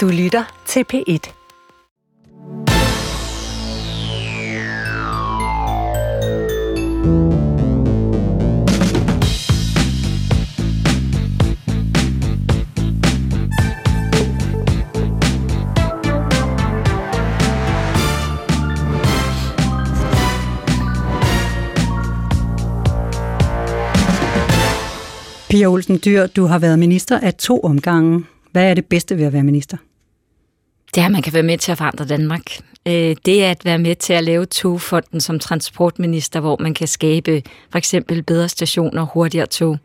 Du lytter til P1. Pia Olsen Dyr, du har været minister af to omgange. Hvad er det bedste ved at være minister? Det er, at man kan være med til at forandre Danmark. Øh, det er at være med til at lave togfonden som transportminister, hvor man kan skabe for eksempel bedre stationer, hurtigere tog.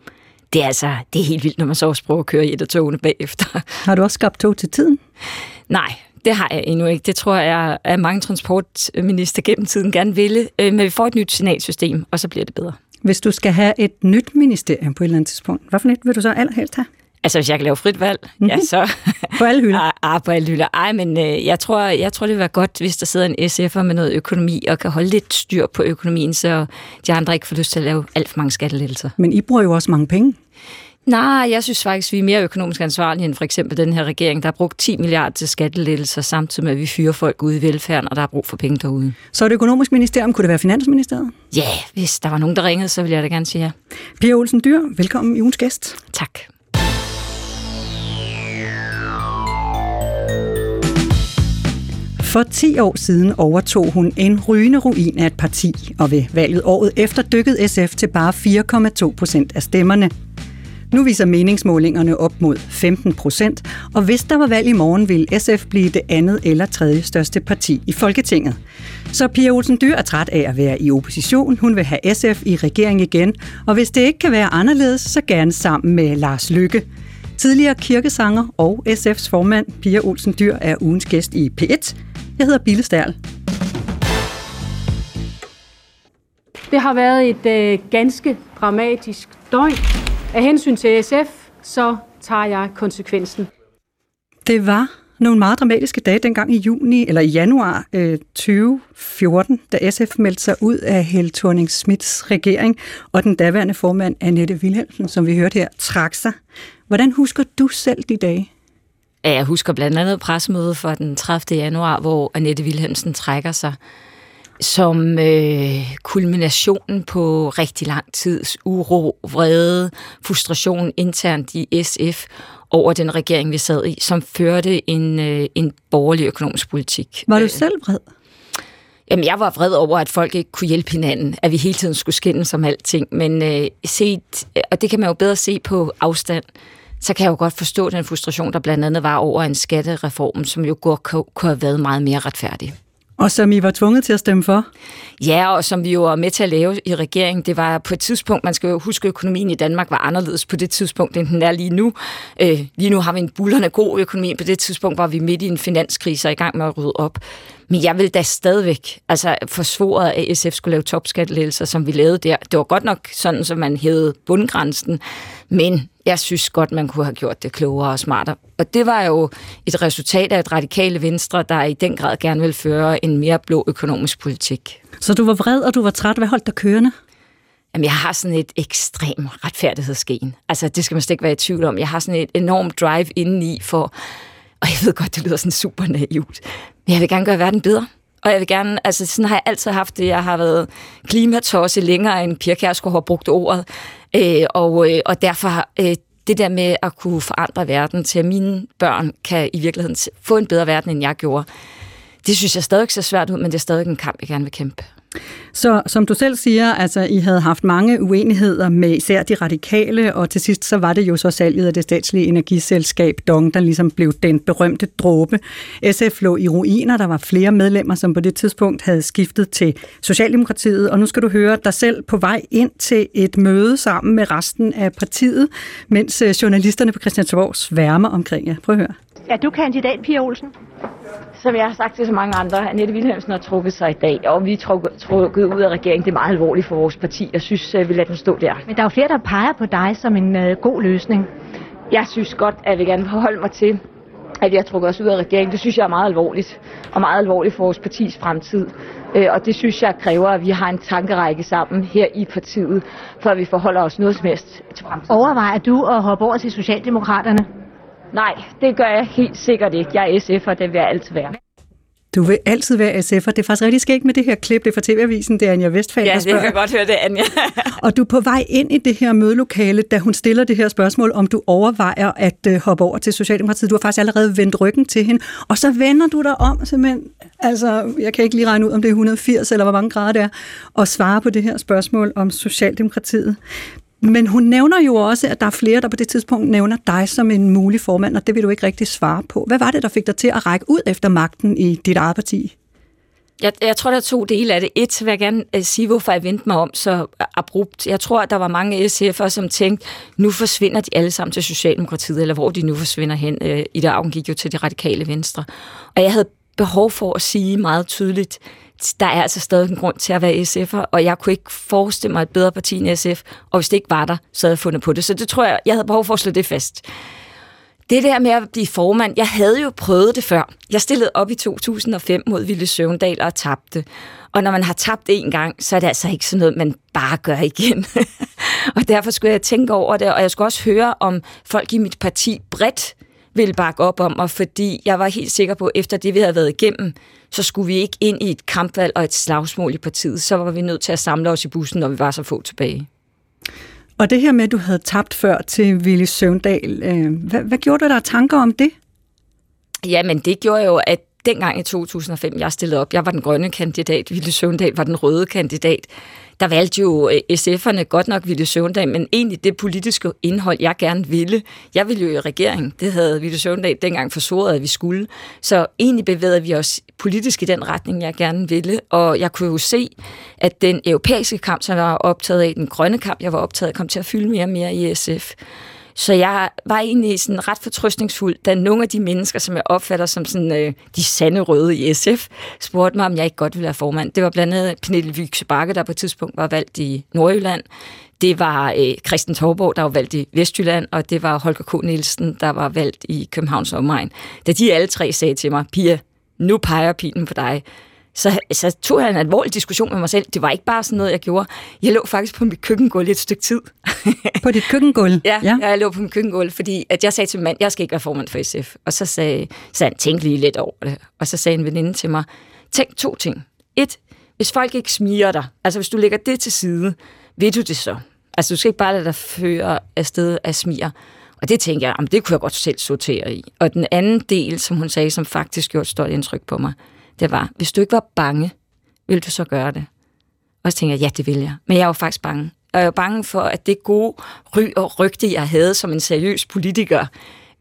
Det er altså det er helt vildt, når man så også prøver at køre i et af togene bagefter. Har du også skabt tog til tiden? Nej, det har jeg endnu ikke. Det tror jeg, at mange transportminister gennem tiden gerne ville. Øh, men vi får et nyt signalsystem, og så bliver det bedre. Hvis du skal have et nyt ministerium på et eller andet tidspunkt, hvad for et vil du så allerhelst have? Altså, hvis jeg kan lave frit valg, mm-hmm. ja, så... På alle hylder? ah, ah, på alle hylder. Ej, men øh, jeg, tror, jeg tror, det være godt, hvis der sidder en SF'er med noget økonomi, og kan holde lidt styr på økonomien, så de andre ikke får lyst til at lave alt for mange skattelettelser. Men I bruger jo også mange penge. Nej, jeg synes faktisk, vi er mere økonomisk ansvarlige end for eksempel den her regering, der har brugt 10 milliarder til skattelettelser, samtidig med, at vi fyrer folk ude i velfærden, og der er brug for penge derude. Så er det økonomisk ministerium, kunne det være finansministeriet? Ja, hvis der var nogen, der ringede, så ville jeg da gerne sige ja. Pia Olsen Dyr, velkommen i ugens gæst. Tak. For 10 år siden overtog hun en rygende ruin af et parti, og ved valget året efter dykkede SF til bare 4,2 procent af stemmerne. Nu viser meningsmålingerne op mod 15 procent, og hvis der var valg i morgen, ville SF blive det andet eller tredje største parti i Folketinget. Så Pia Olsen Dyr er træt af at være i opposition. Hun vil have SF i regering igen, og hvis det ikke kan være anderledes, så gerne sammen med Lars Lykke. Tidligere kirkesanger og SF's formand Pia Olsen Dyr er ugens gæst i P1. Jeg hedder Bille Stærl. Det har været et øh, ganske dramatisk døgn. Af hensyn til SF, så tager jeg konsekvensen. Det var nogle meget dramatiske dage dengang i juni eller i januar øh, 2014, da SF meldte sig ud af Helle thorning Smiths regering, og den daværende formand Annette Wilhelmsen, som vi hørte her, trak sig. Hvordan husker du selv de dage? Ja, jeg husker blandt andet pressemødet for den 30. januar, hvor Annette Wilhelmsen trækker sig som øh, kulminationen på rigtig lang tids uro, vrede, frustration internt i SF over den regering, vi sad i, som førte en, øh, en borgerlig økonomisk politik. Var du selv vred? Jamen, jeg var vred over, at folk ikke kunne hjælpe hinanden, at vi hele tiden skulle skændes om alting, men øh, set, og det kan man jo bedre se på afstand, så kan jeg jo godt forstå den frustration, der blandt andet var over en skattereform, som jo godt kunne have været meget mere retfærdig. Og som I var tvunget til at stemme for? Ja, og som vi jo var med til at lave i regeringen. Det var på et tidspunkt, man skal jo huske, at økonomien i Danmark var anderledes på det tidspunkt, end den er lige nu. Øh, lige nu har vi en bullerne god økonomi. På det tidspunkt var vi midt i en finanskrise og i gang med at rydde op. Men jeg vil da stadigvæk altså forsvore, at SF skulle lave topskattelettelser, som vi lavede der. Det var godt nok sådan, at man hævede bundgrænsen, men jeg synes godt, man kunne have gjort det klogere og smartere. Og det var jo et resultat af et radikale venstre, der i den grad gerne vil føre en mere blå økonomisk politik. Så du var vred, og du var træt. Hvad holdt dig kørende? Jamen, jeg har sådan et ekstrem retfærdighedsgen. Altså, det skal man slet ikke være i tvivl om. Jeg har sådan et enormt drive indeni for... Og jeg ved godt, det lyder sådan super naivt. Men jeg vil gerne gøre verden bedre. Og jeg vil gerne, altså sådan har jeg altid haft det. Jeg har været klimatosse længere end Pia Kjærsgaard har brugt ordet. Øh, og, øh, og derfor øh, det der med at kunne forandre verden til, at mine børn kan i virkeligheden få en bedre verden, end jeg gjorde, det synes jeg stadig ser svært ud, men det er stadig en kamp, jeg gerne vil kæmpe. Så som du selv siger, altså I havde haft mange uenigheder med især de radikale, og til sidst så var det jo så salget af det statslige energiselskab Dong, der ligesom blev den berømte dråbe. SF lå i ruiner, der var flere medlemmer, som på det tidspunkt havde skiftet til Socialdemokratiet, og nu skal du høre dig selv på vej ind til et møde sammen med resten af partiet, mens øh, journalisterne på Christiansborg sværmer omkring jer. Prøv at høre. Er du kandidat, Pia Olsen? Som jeg har sagt til så mange andre, Annette Wilhelmsen har trukket sig i dag, og vi er trukket, trukket ud af regeringen. Det er meget alvorligt for vores parti. Jeg synes, øh, vi lader den stå der. Men der er jo flere, der peger på dig som en uh, god løsning. Jeg synes godt, at jeg vil gerne forholde mig til, at vi har trukket os ud af regeringen. Det synes jeg er meget alvorligt, og meget alvorligt for vores partis fremtid. Øh, og det synes jeg kræver, at vi har en tankerække sammen her i partiet, for at vi forholder os noget som helst til fremtiden. Overvejer du at hoppe over til Socialdemokraterne? Nej, det gør jeg helt sikkert ikke. Jeg er SF'er, det vil jeg altid være. Du vil altid være SF'er. Det er faktisk rigtig skægt med det her klip. Det er fra TV-avisen, det er Anja Vestfald, Ja, det spørger. kan jeg godt høre, det er Anja. Og du er på vej ind i det her mødelokale, da hun stiller det her spørgsmål, om du overvejer at øh, hoppe over til Socialdemokratiet. Du har faktisk allerede vendt ryggen til hende, og så vender du dig om simpelthen, altså jeg kan ikke lige regne ud, om det er 180 eller hvor mange grader det er, og svare på det her spørgsmål om Socialdemokratiet. Men hun nævner jo også, at der er flere, der på det tidspunkt nævner dig som en mulig formand, og det vil du ikke rigtig svare på. Hvad var det, der fik dig til at række ud efter magten i dit eget parti? Jeg, jeg tror, der er to dele af det. Et, vil jeg gerne uh, sige, hvorfor jeg vendte mig om så abrupt. Jeg tror, at der var mange SF'ere, som tænkte, nu forsvinder de alle sammen til Socialdemokratiet, eller hvor de nu forsvinder hen. Øh, uh, Ida Augen gik jo til de radikale venstre. Og jeg havde behov for at sige meget tydeligt, der er altså stadig en grund til at være SF'er, og jeg kunne ikke forestille mig et bedre parti end SF, og hvis det ikke var der, så havde jeg fundet på det. Så det tror jeg, jeg havde behov for at slå det fast. Det der med at blive formand, jeg havde jo prøvet det før. Jeg stillede op i 2005 mod Ville Søvndal og tabte. Og når man har tabt en gang, så er det altså ikke sådan noget, man bare gør igen. og derfor skulle jeg tænke over det, og jeg skulle også høre, om folk i mit parti bredt ville bakke op om mig, fordi jeg var helt sikker på, at efter det, vi havde været igennem, så skulle vi ikke ind i et kampvalg og et slagsmål i partiet. Så var vi nødt til at samle os i bussen, når vi var så få tilbage. Og det her med, at du havde tabt før til Ville Søvndal, øh, hvad, hvad gjorde du der tanker om det? Jamen, det gjorde jo, at dengang i 2005, jeg stillede op, jeg var den grønne kandidat, Ville Søvndal var den røde kandidat. Der valgte jo øh, SF'erne godt nok Ville Søvndal, men egentlig det politiske indhold, jeg gerne ville. Jeg ville jo i regering. Det havde Ville Søvndal dengang forsvoret, at vi skulle. Så egentlig bevægede vi os politisk i den retning, jeg gerne ville. Og jeg kunne jo se, at den europæiske kamp, som jeg var optaget af, den grønne kamp, jeg var optaget af, kom til at fylde mere og mere i SF. Så jeg var egentlig sådan ret fortrøstningsfuld, da nogle af de mennesker, som jeg opfatter som sådan, øh, de sande røde i SF, spurgte mig, om jeg ikke godt ville være formand. Det var blandt andet Pernille Vykse Bakke, der på et tidspunkt var valgt i Nordjylland. Det var øh, Christian Torborg, der var valgt i Vestjylland, og det var Holger K. Nielsen, der var valgt i Københavns omegn. Da de alle tre sagde til mig, Pia, nu peger pilen på dig, så, så tog jeg en alvorlig diskussion med mig selv. Det var ikke bare sådan noget, jeg gjorde. Jeg lå faktisk på mit køkkengulv et stykke tid. På dit køkkengulv? ja, ja, jeg lå på mit køkkengulv, fordi at jeg sagde til min mand, jeg skal ikke være formand for SF. Og så sagde, sagde han, tænk lige lidt over det. Og så sagde en veninde til mig, tænk to ting. Et, hvis folk ikke smiger dig, altså hvis du lægger det til side, ved du det så? Altså du skal ikke bare lade dig føre afsted af smiger. Og det tænker jeg, jamen, det kunne jeg godt selv sortere i. Og den anden del, som hun sagde, som faktisk gjorde et stort indtryk på mig, det var, hvis du ikke var bange, ville du så gøre det? Og så tænkte jeg, ja, det vil jeg. Men jeg var faktisk bange. Og jeg var bange for, at det gode ry og rygte, jeg havde som en seriøs politiker,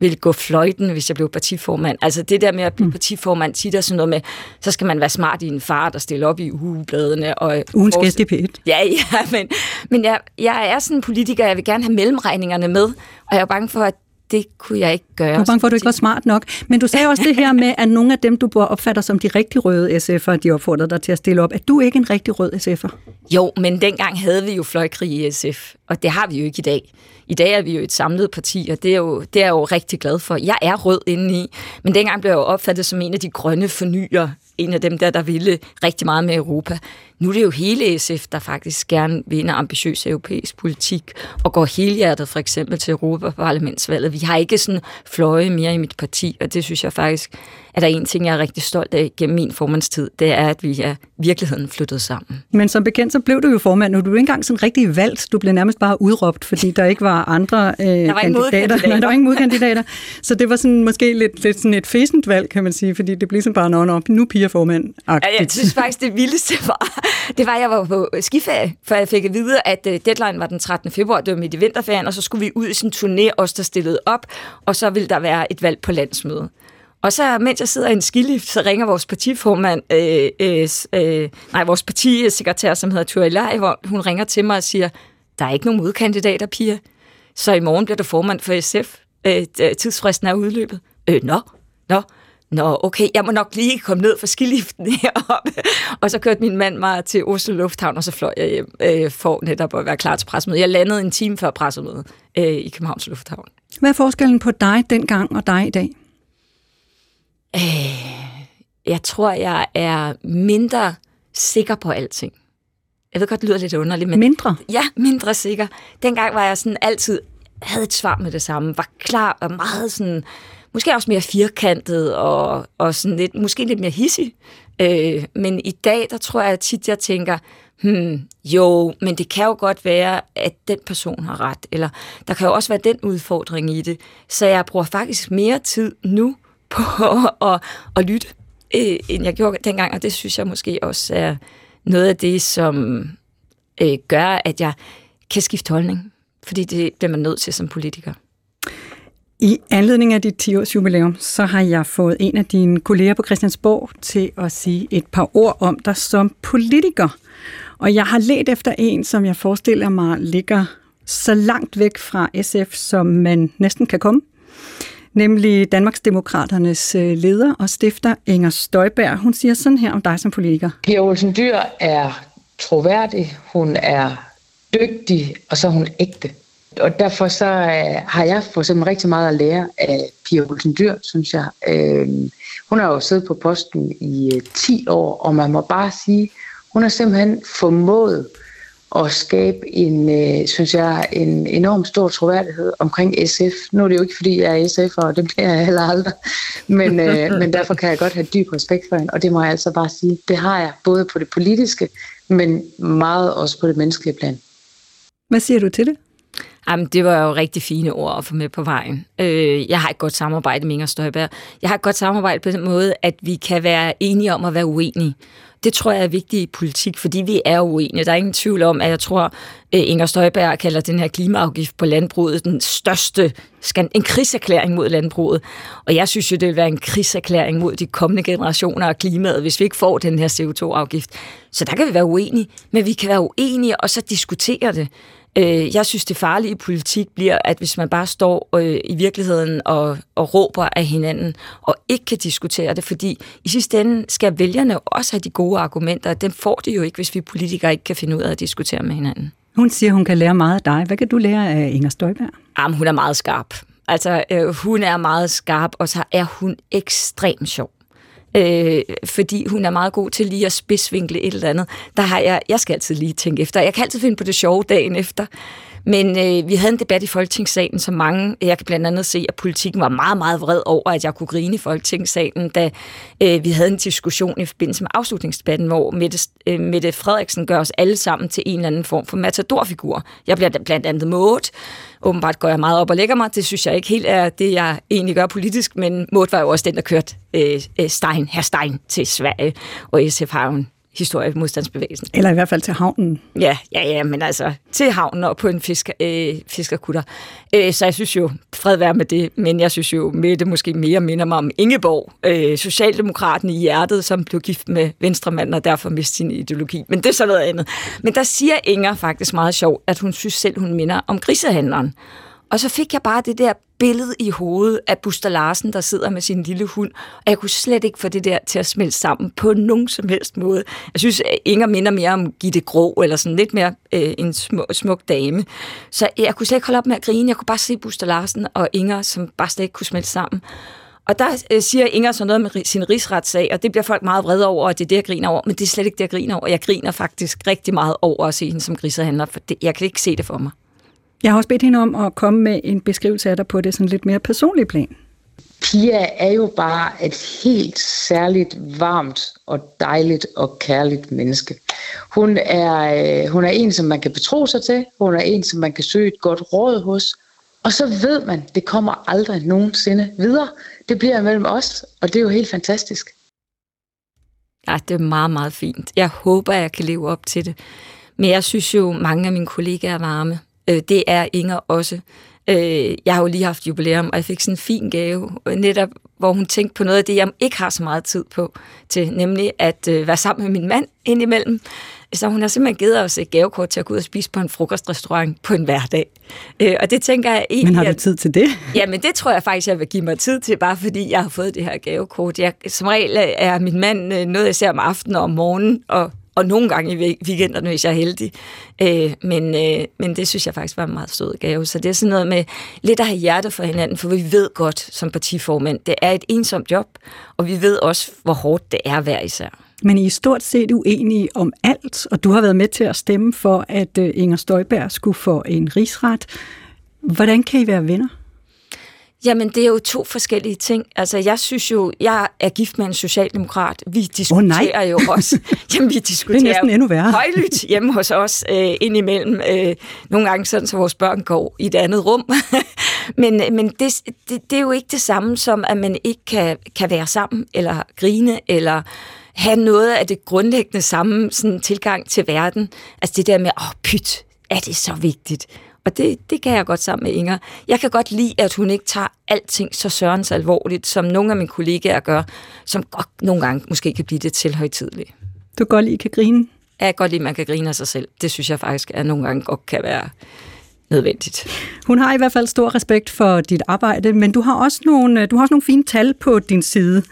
ville gå fløjten, hvis jeg blev partiformand. Altså det der med at blive partiformand, tit er sådan noget med, så skal man være smart i en far, der stiller op i ugebladene. Og Ugens gæst i P1. Ja, ja, men, men jeg, jeg er sådan en politiker, jeg vil gerne have mellemregningerne med, og jeg er bange for, at det kunne jeg ikke gøre. Du var bange for, at du ikke var smart nok. Men du sagde også det her med, at nogle af dem, du opfatter som de rigtig røde SF'ere, de opfordrede dig til at stille op. Er du ikke en rigtig rød SF'er? Jo, men dengang havde vi jo fløjkrig i SF, og det har vi jo ikke i dag. I dag er vi jo et samlet parti, og det er, jo, det er jeg jo rigtig glad for. Jeg er rød indeni, men dengang blev jeg jo opfattet som en af de grønne fornyer, en af dem der, der ville rigtig meget med Europa. Nu er det jo hele SF, der faktisk gerne vil en ambitiøs europæisk politik, og går helhjertet for eksempel til Europaparlamentsvalget. Vi har ikke sådan fløje mere i mit parti, og det synes jeg faktisk, at der er en ting, jeg er rigtig stolt af gennem min formandstid, det er, at vi er virkeligheden flyttet sammen. Men som bekendt, så blev du jo formand, og du er ikke engang sådan rigtig valgt. Du blev nærmest bare udråbt, fordi der ikke var andre øh, der var kandidater. Nej, der var ingen modkandidater. Så det var sådan, måske lidt, lidt sådan et fæsent valg, kan man sige, fordi det blev sådan bare, nå, nå, nu piger formand. Ja, jeg synes faktisk, det vildeste var, det var, at jeg var på skiferie, for jeg fik at vide, at øh, deadline var den 13. februar, det var midt i vinterferien, og så skulle vi ud i sådan en turné, os der stillede op, og så ville der være et valg på landsmødet. Og så, mens jeg sidder i en skilift, så ringer vores partiformand, øh, øh, øh, nej, vores partisekretær, som hedder Ture Lej, hvor hun ringer til mig og siger, der er ikke nogen modkandidater, Pia. Så i morgen bliver du formand for SF. Øh, tidsfristen er udløbet. Øh, nå, nå. Nå, okay, jeg må nok lige komme ned fra skiliften heroppe. Og så kørte min mand mig til Oslo Lufthavn, og så fløj jeg hjem øh, for netop at være klar til pressemødet. Jeg landede en time før pressemødet øh, i Københavns Lufthavn. Hvad er forskellen på dig dengang og dig i dag? Øh, jeg tror, jeg er mindre sikker på alting. Jeg ved godt, det lyder lidt underligt, men... Mindre? Ja, mindre sikker. Dengang var jeg sådan altid havde et svar med det samme, var klar og meget sådan, måske også mere firkantet og, og sådan lidt, måske lidt mere hissig. Øh, men i dag, der tror jeg tit, jeg tænker, hmm, jo, men det kan jo godt være, at den person har ret, eller der kan jo også være den udfordring i det. Så jeg bruger faktisk mere tid nu på at, at lytte, øh, end jeg gjorde dengang, og det synes jeg måske også er noget af det, som øh, gør, at jeg kan skifte holdning, fordi det bliver man nødt til som politiker. I anledning af dit 10-års jubilæum, så har jeg fået en af dine kolleger på Christiansborg til at sige et par ord om dig som politiker. Og jeg har let efter en, som jeg forestiller mig ligger så langt væk fra SF, som man næsten kan komme. Nemlig Danmarksdemokraternes øh, leder og stifter Inger Støjberg. Hun siger sådan her om dig som politiker. Pia Olsen Dyr er troværdig, hun er dygtig, og så er hun ægte. Og derfor så øh, har jeg for eksempel rigtig meget at lære af Pia Olsen Dyr, synes jeg. Øh, hun har jo siddet på posten i øh, 10 år, og man må bare sige, hun har simpelthen formået at skabe en, øh, synes jeg, en enorm stor troværdighed omkring SF. Nu er det jo ikke, fordi jeg er SF, og det bliver jeg heller aldrig. Men, øh, men derfor kan jeg godt have dyb respekt for hende, og det må jeg altså bare sige. Det har jeg, både på det politiske, men meget også på det menneskelige plan. Hvad siger du til det? Jamen, det var jo rigtig fine ord at få med på vejen. Øh, jeg har et godt samarbejde med Inger Støjberg. Jeg har et godt samarbejde på den måde, at vi kan være enige om at være uenige. Det tror jeg er vigtigt i politik, fordi vi er uenige. Der er ingen tvivl om, at jeg tror, øh, Inger Støjberg kalder den her klimaafgift på landbruget den største, en krigserklæring mod landbruget. Og jeg synes jo, det vil være en krigserklæring mod de kommende generationer og klimaet, hvis vi ikke får den her CO2-afgift. Så der kan vi være uenige, men vi kan være uenige og så diskutere det. Øh, jeg synes, det farlige i politik bliver, at hvis man bare står øh, i virkeligheden og, og råber af hinanden, og ikke kan diskutere det, fordi i sidste ende skal vælgerne også have de gode argumenter, og dem får de jo ikke, hvis vi politikere ikke kan finde ud af at diskutere med hinanden. Hun siger, hun kan lære meget af dig. Hvad kan du lære af Inger Støjberg? Jamen, hun er meget skarp. Altså, øh, hun er meget skarp, og så er hun ekstremt sjov øh, fordi hun er meget god til lige at spidsvinkle et eller andet. Der har jeg, jeg skal altid lige tænke efter. Jeg kan altid finde på det sjove dagen efter. Men øh, vi havde en debat i Folketingssalen, som mange, jeg kan blandt andet se, at politikken var meget, meget vred over, at jeg kunne grine i Folketingssalen, da øh, vi havde en diskussion i forbindelse med afslutningsdebatten, hvor Mette, øh, Mette Frederiksen gør os alle sammen til en eller anden form for matadorfigur. Jeg bliver blandt andet måt. Åbenbart går jeg meget op og lægger mig. Det synes jeg ikke helt er det, jeg egentlig gør politisk, men Måt var jo også den, der kørte øh, øh Stein, herr Stein til Sverige, og SF har jo en historie modstandsbevægelsen. Eller i hvert fald til havnen. Ja, ja, ja, men altså til havnen og på en fisker, øh, fiskerkutter. Øh, så jeg synes jo, fred være med det, men jeg synes jo, med det måske mere minder mig om Ingeborg, øh, socialdemokraten i hjertet, som blev gift med venstremanden og derfor mistede sin ideologi. Men det er så noget andet. Men der siger Inger faktisk meget sjovt, at hun synes selv, hun minder om grisehandleren. Og så fik jeg bare det der billede i hovedet af Buster Larsen, der sidder med sin lille hund, og jeg kunne slet ikke få det der til at smelte sammen på nogen som helst måde. Jeg synes, at Inger minder mere om Gitte Grå, eller sådan lidt mere øh, en smuk, smuk dame. Så jeg kunne slet ikke holde op med at grine. Jeg kunne bare se Buster Larsen og Inger, som bare slet ikke kunne smelte sammen. Og der øh, siger Inger så noget med sin rigsretssag, og det bliver folk meget vrede over, og det er det, jeg griner over. Men det er slet ikke det, jeg griner over. Jeg griner faktisk rigtig meget over at se hende som grisehandler, for det, jeg kan ikke se det for mig. Jeg har også bedt hende om at komme med en beskrivelse af dig på det sådan lidt mere personlige plan. Pia er jo bare et helt særligt varmt og dejligt og kærligt menneske. Hun er, øh, hun er en, som man kan betro sig til. Hun er en, som man kan søge et godt råd hos. Og så ved man, det kommer aldrig nogensinde videre. Det bliver mellem os, og det er jo helt fantastisk. Ja, det er meget, meget fint. Jeg håber, jeg kan leve op til det. Men jeg synes jo, mange af mine kollegaer er varme. Øh, det er Inger også. Øh, jeg har jo lige haft jubilæum, og jeg fik sådan en fin gave, netop hvor hun tænkte på noget af det, jeg ikke har så meget tid på, til nemlig at øh, være sammen med min mand indimellem. Så hun har simpelthen givet os et gavekort til at gå ud og spise på en frokostrestaurant på en hverdag. Øh, og det tænker jeg egentlig... Men har du tid til det? Ja, men det tror jeg faktisk, jeg vil give mig tid til, bare fordi jeg har fået det her gavekort. Jeg, som regel er min mand øh, noget, jeg ser om aftenen og om morgenen, og og nogle gange i weekenderne, hvis jeg er heldig. Øh, men, øh, men det synes jeg faktisk var en meget sød gave. Så det er sådan noget med lidt at have hjerte for hinanden, for vi ved godt som partiformand, det er et ensomt job, og vi ved også, hvor hårdt det er hver især. Men I er stort set uenige om alt, og du har været med til at stemme for, at øh, Inger Støjberg skulle få en rigsret. Hvordan kan I være venner? Jamen, det er jo to forskellige ting. Altså, jeg synes jo, jeg er gift med en socialdemokrat. Vi diskuterer oh, jo også. Jamen, vi diskuterer det er næsten endnu værre. højlydt hjemme hos os øh, indimellem. Øh, nogle gange sådan, så vores børn går i et andet rum. men men det, det, det er jo ikke det samme som, at man ikke kan, kan være sammen, eller grine, eller have noget af det grundlæggende samme sådan, tilgang til verden. Altså det der med, åh, oh, pyt, er det så vigtigt? Og det, det kan jeg godt sammen med Inger. Jeg kan godt lide, at hun ikke tager alting så sørens alvorligt, som nogle af mine kollegaer gør, som godt nogle gange måske kan blive det til højtidligt. Du kan godt lide, kan grine? Jeg kan godt lide, at man kan grine af sig selv. Det synes jeg faktisk, at nogle gange godt kan være nødvendigt. Hun har i hvert fald stor respekt for dit arbejde, men du har også nogle, du har også nogle fine tal på din side.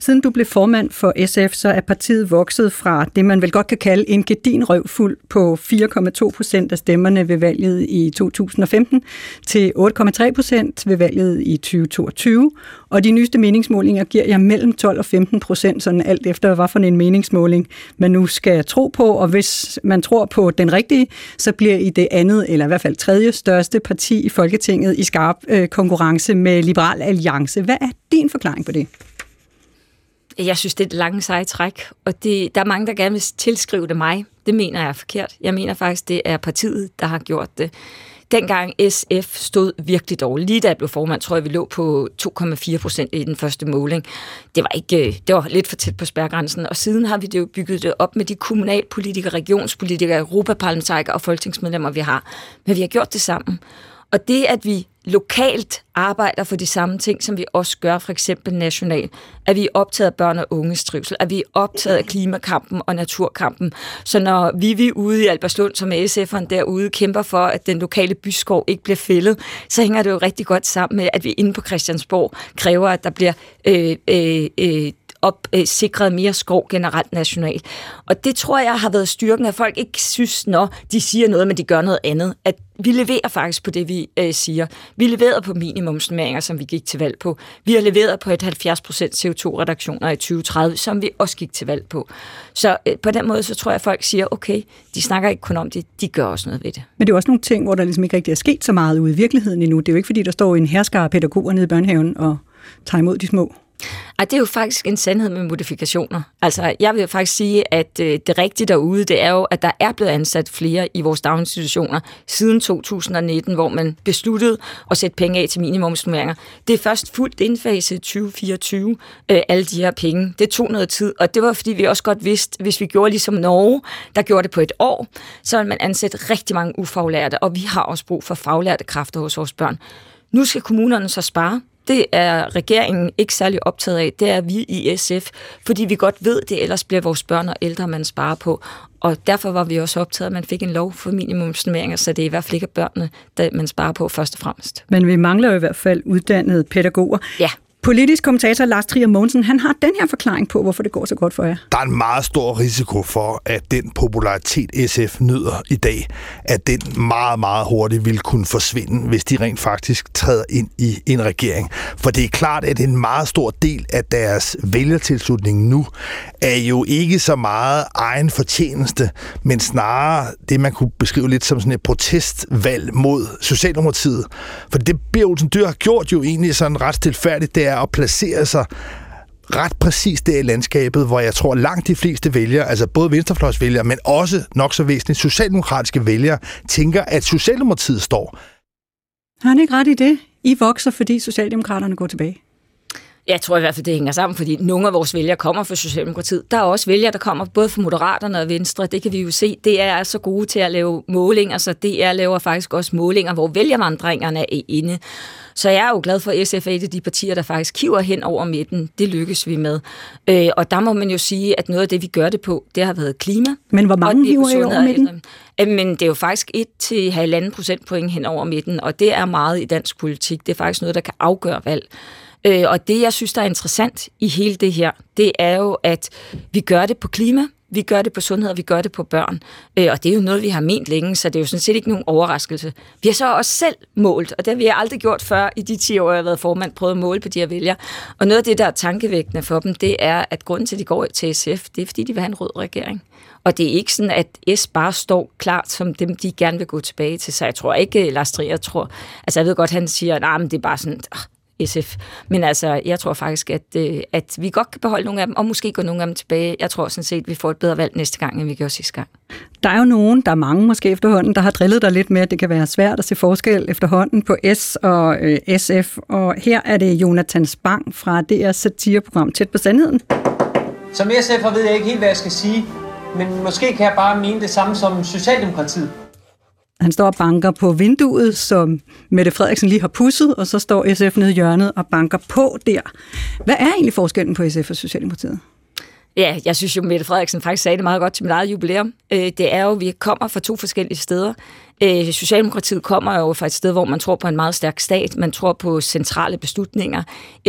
Siden du blev formand for SF, så er partiet vokset fra det, man vel godt kan kalde en gedin røvfuld på 4,2 procent af stemmerne ved valget i 2015 til 8,3 procent ved valget i 2022. Og de nyeste meningsmålinger giver jer mellem 12 og 15 procent, sådan alt efter, hvad for en meningsmåling man nu skal tro på. Og hvis man tror på den rigtige, så bliver I det andet, eller i hvert fald tredje største parti i Folketinget i skarp øh, konkurrence med Liberal Alliance. Hvad er din forklaring på det? Jeg synes, det er et langt seje træk, og det, der er mange, der gerne vil tilskrive det mig. Det mener jeg er forkert. Jeg mener faktisk, det er partiet, der har gjort det. Dengang SF stod virkelig dårligt. Lige da jeg blev formand, tror jeg, vi lå på 2,4 procent i den første måling. Det var, ikke, øh, det var lidt for tæt på spærgrænsen, og siden har vi det jo bygget det op med de kommunalpolitikere, regionspolitikere, europaparlamentarikere og folketingsmedlemmer, vi har. Men vi har gjort det sammen. Og det, at vi lokalt arbejder for de samme ting, som vi også gør for eksempel nationalt. At vi er optaget af børn og unges trivsel, at vi er optaget af klimakampen og naturkampen. Så når vi vi ude i Alberslund, som er SF'eren derude, kæmper for, at den lokale byskov ikke bliver fældet, så hænger det jo rigtig godt sammen med, at vi inde på Christiansborg kræver, at der bliver øh, øh, øh, op, øh, sikret mere skov generelt nationalt. Og det tror jeg har været styrken, at folk ikke synes, når de siger noget, men de gør noget andet. At vi leverer faktisk på det, vi øh, siger. Vi leverer på minimumsnummeringer, som vi gik til valg på. Vi har leveret på et 70% CO2-reduktioner i 2030, som vi også gik til valg på. Så øh, på den måde, så tror jeg, at folk siger, okay, de snakker ikke kun om det, de gør også noget ved det. Men det er også nogle ting, hvor der ligesom ikke rigtig er sket så meget ude i virkeligheden endnu. Det er jo ikke, fordi der står en herskare af pædagoger nede i børnehaven og tager imod de små. Ej, det er jo faktisk en sandhed med modifikationer. Altså, jeg vil faktisk sige, at øh, det rigtige derude, det er jo, at der er blevet ansat flere i vores daginstitutioner siden 2019, hvor man besluttede at sætte penge af til minimumsnummeringer. Det er først fuldt indfaset i 2024, øh, alle de her penge. Det tog noget tid, og det var fordi, vi også godt vidste, hvis vi gjorde ligesom Norge, der gjorde det på et år, så ville man ansætte rigtig mange ufaglærte, og vi har også brug for faglærte kræfter hos vores børn. Nu skal kommunerne så spare det er regeringen ikke særlig optaget af. Det er vi i SF, fordi vi godt ved, det ellers bliver vores børn og ældre, man sparer på. Og derfor var vi også optaget, at man fik en lov for minimumsnummeringer, så det er i hvert fald ikke børnene, der man sparer på først og fremmest. Men vi mangler jo i hvert fald uddannede pædagoger. Ja. Politisk kommentator Lars Trier Mogensen, han har den her forklaring på, hvorfor det går så godt for jer. Der er en meget stor risiko for, at den popularitet, SF nyder i dag, at den meget, meget hurtigt vil kunne forsvinde, hvis de rent faktisk træder ind i en regering. For det er klart, at en meget stor del af deres vælgertilslutning nu er jo ikke så meget egen fortjeneste, men snarere det, man kunne beskrive lidt som sådan et protestvalg mod Socialdemokratiet. For det, Bjørn Olsen Dyr har gjort jo egentlig sådan ret stilfærdigt, det er at placere sig ret præcis der i landskabet, hvor jeg tror langt de fleste vælgere, altså både venstrefløjsvælgere, men også nok så væsentligt socialdemokratiske vælgere, tænker, at Socialdemokratiet står. Har han ikke ret i det? I vokser, fordi Socialdemokraterne går tilbage. Jeg tror i hvert fald, det hænger sammen, fordi nogle af vores vælgere kommer fra Socialdemokratiet. Der er også vælgere, der kommer både fra Moderaterne og Venstre. Det kan vi jo se. Det er så gode til at lave målinger, så det er laver faktisk også målinger, hvor vælgervandringerne er inde. Så jeg er jo glad for, at SF er et af de partier, der faktisk kiver hen over midten. Det lykkes vi med. Øh, og der må man jo sige, at noget af det, vi gør det på, det har været klima. Men hvor mange hiver I over midten? Men det er jo faktisk 1-1,5 procentpoint hen over midten, og det er meget i dansk politik. Det er faktisk noget, der kan afgøre valg. Øh, og det, jeg synes, der er interessant i hele det her, det er jo, at vi gør det på klima, Vi gør det på sundhed, og vi gør det på børn. Øh, og det er jo noget, vi har ment længe, så det er jo sådan set ikke nogen overraskelse. Vi har så også selv målt, og det har vi aldrig gjort før i de 10 år, jeg har været formand, prøvet at måle på de her vælgere. Og noget af det, der er tankevækkende for dem, det er, at grunden til, at de går til SF, det er, fordi de vil have en rød regering. Og det er ikke sådan, at S bare står klart som dem, de gerne vil gå tilbage til. Så jeg tror ikke, Lars Trier tror... Altså jeg ved godt, han siger, at nah, det er bare sådan... Ah, SF. Men altså, jeg tror faktisk, at, øh, at vi godt kan beholde nogle af dem, og måske gå nogle af dem tilbage. Jeg tror sådan set, at vi får et bedre valg næste gang, end vi gjorde sidste gang. Der er jo nogen, der er mange måske efterhånden, der har drillet dig lidt med, at det kan være svært at se forskel efterhånden på S og øh, SF. Og her er det Jonathan Spang fra DR satireprogram Tæt på Sandheden. Som SF'er ved jeg ikke helt, hvad jeg skal sige, men måske kan jeg bare mene det samme som Socialdemokratiet. Han står og banker på vinduet, som Mette Frederiksen lige har pusset, og så står SF nede i hjørnet og banker på der. Hvad er egentlig forskellen på SF og Socialdemokratiet? Ja, jeg synes jo, Mette Frederiksen faktisk sagde det meget godt til mit eget jubilæum. Øh, det er jo, at vi kommer fra to forskellige steder. Øh, Socialdemokratiet kommer jo fra et sted, hvor man tror på en meget stærk stat, man tror på centrale beslutninger.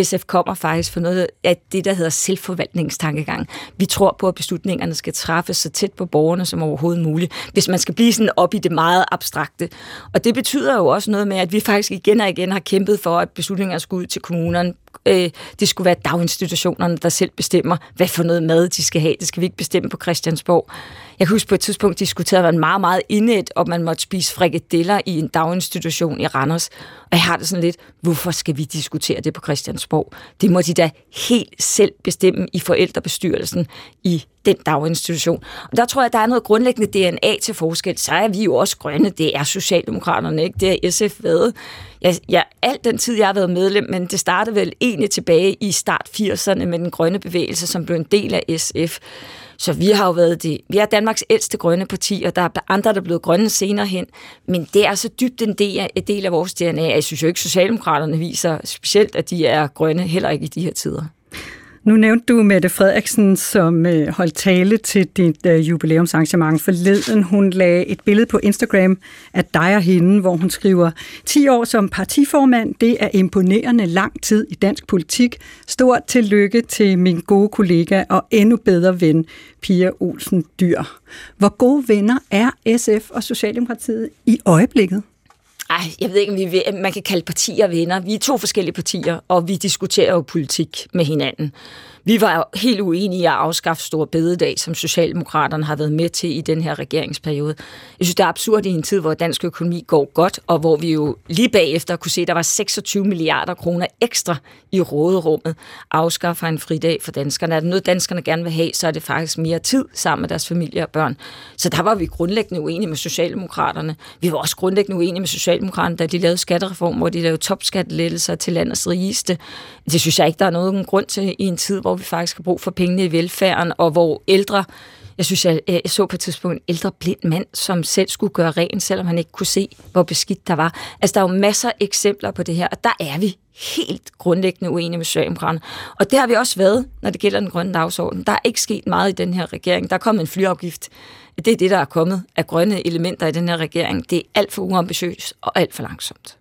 SF kommer faktisk for noget af det, der hedder selvforvaltningstankegang. Vi tror på, at beslutningerne skal træffes så tæt på borgerne som overhovedet muligt, hvis man skal blive sådan op i det meget abstrakte. Og det betyder jo også noget med, at vi faktisk igen og igen har kæmpet for, at beslutninger skulle ud til kommunerne, øh, det skulle være daginstitutionerne, der selv bestemmer, hvad for noget mad de skal have. Det skal vi ikke bestemme på Christiansborg. Jeg kan huske på et tidspunkt diskuterede man meget, meget indet, om man måtte spise frikadeller i en daginstitution i Randers. Og jeg har det sådan lidt, hvorfor skal vi diskutere det på Christiansborg? Det må de da helt selv bestemme i forældrebestyrelsen i den daginstitution. Og der tror jeg, der er noget grundlæggende DNA til forskel. Så er vi jo også grønne. Det er Socialdemokraterne, ikke? Det er SF været. Jeg, jeg, alt den tid, jeg har været medlem, men det startede vel egentlig tilbage i start 80'erne med den grønne bevægelse, som blev en del af SF. Så vi har jo været det. Vi er Danmarks ældste grønne parti, og der er andre, der er blevet grønne senere hen. Men det er så dybt en del af, en del af vores DNA. Jeg synes jo ikke, Socialdemokraterne viser specielt, at de er grønne, heller ikke i de her tider. Nu nævnte du Mette Frederiksen, som øh, holdt tale til dit øh, jubilæumsarrangement forleden. Hun lagde et billede på Instagram af dig og hende, hvor hun skriver, 10 år som partiformand, det er imponerende lang tid i dansk politik. Stort tillykke til min gode kollega og endnu bedre ven, Pia Olsen Dyr. Hvor gode venner er SF og Socialdemokratiet i øjeblikket? Ej, jeg ved ikke, om vi vil, man kan kalde partier venner. Vi er to forskellige partier, og vi diskuterer jo politik med hinanden. Vi var helt uenige i at afskaffe Store Bededag, som Socialdemokraterne har været med til i den her regeringsperiode. Jeg synes, det er absurd i en tid, hvor dansk økonomi går godt, og hvor vi jo lige bagefter kunne se, at der var 26 milliarder kroner ekstra i råderummet. Afskaffer en fridag for danskerne. Er det noget, danskerne gerne vil have, så er det faktisk mere tid sammen med deres familie og børn. Så der var vi grundlæggende uenige med Socialdemokraterne. Vi var også grundlæggende uenige med Socialdemokraterne, da de lavede skattereform, hvor de lavede topskattelettelser til landets rigeste. Det synes jeg ikke, der er nogen grund til i en tid, hvor vi faktisk har brug for pengene i velfærden, og hvor ældre jeg synes, jeg, jeg så på et tidspunkt en ældre blind mand, som selv skulle gøre rent, selvom han ikke kunne se, hvor beskidt der var. Altså, der er jo masser af eksempler på det her, og der er vi helt grundlæggende uenige med Socialdemokraterne. Og det har vi også været, når det gælder den grønne dagsorden. Der er ikke sket meget i den her regering. Der er kommet en flyafgift. Det er det, der er kommet af grønne elementer i den her regering. Det er alt for uambitiøst og alt for langsomt.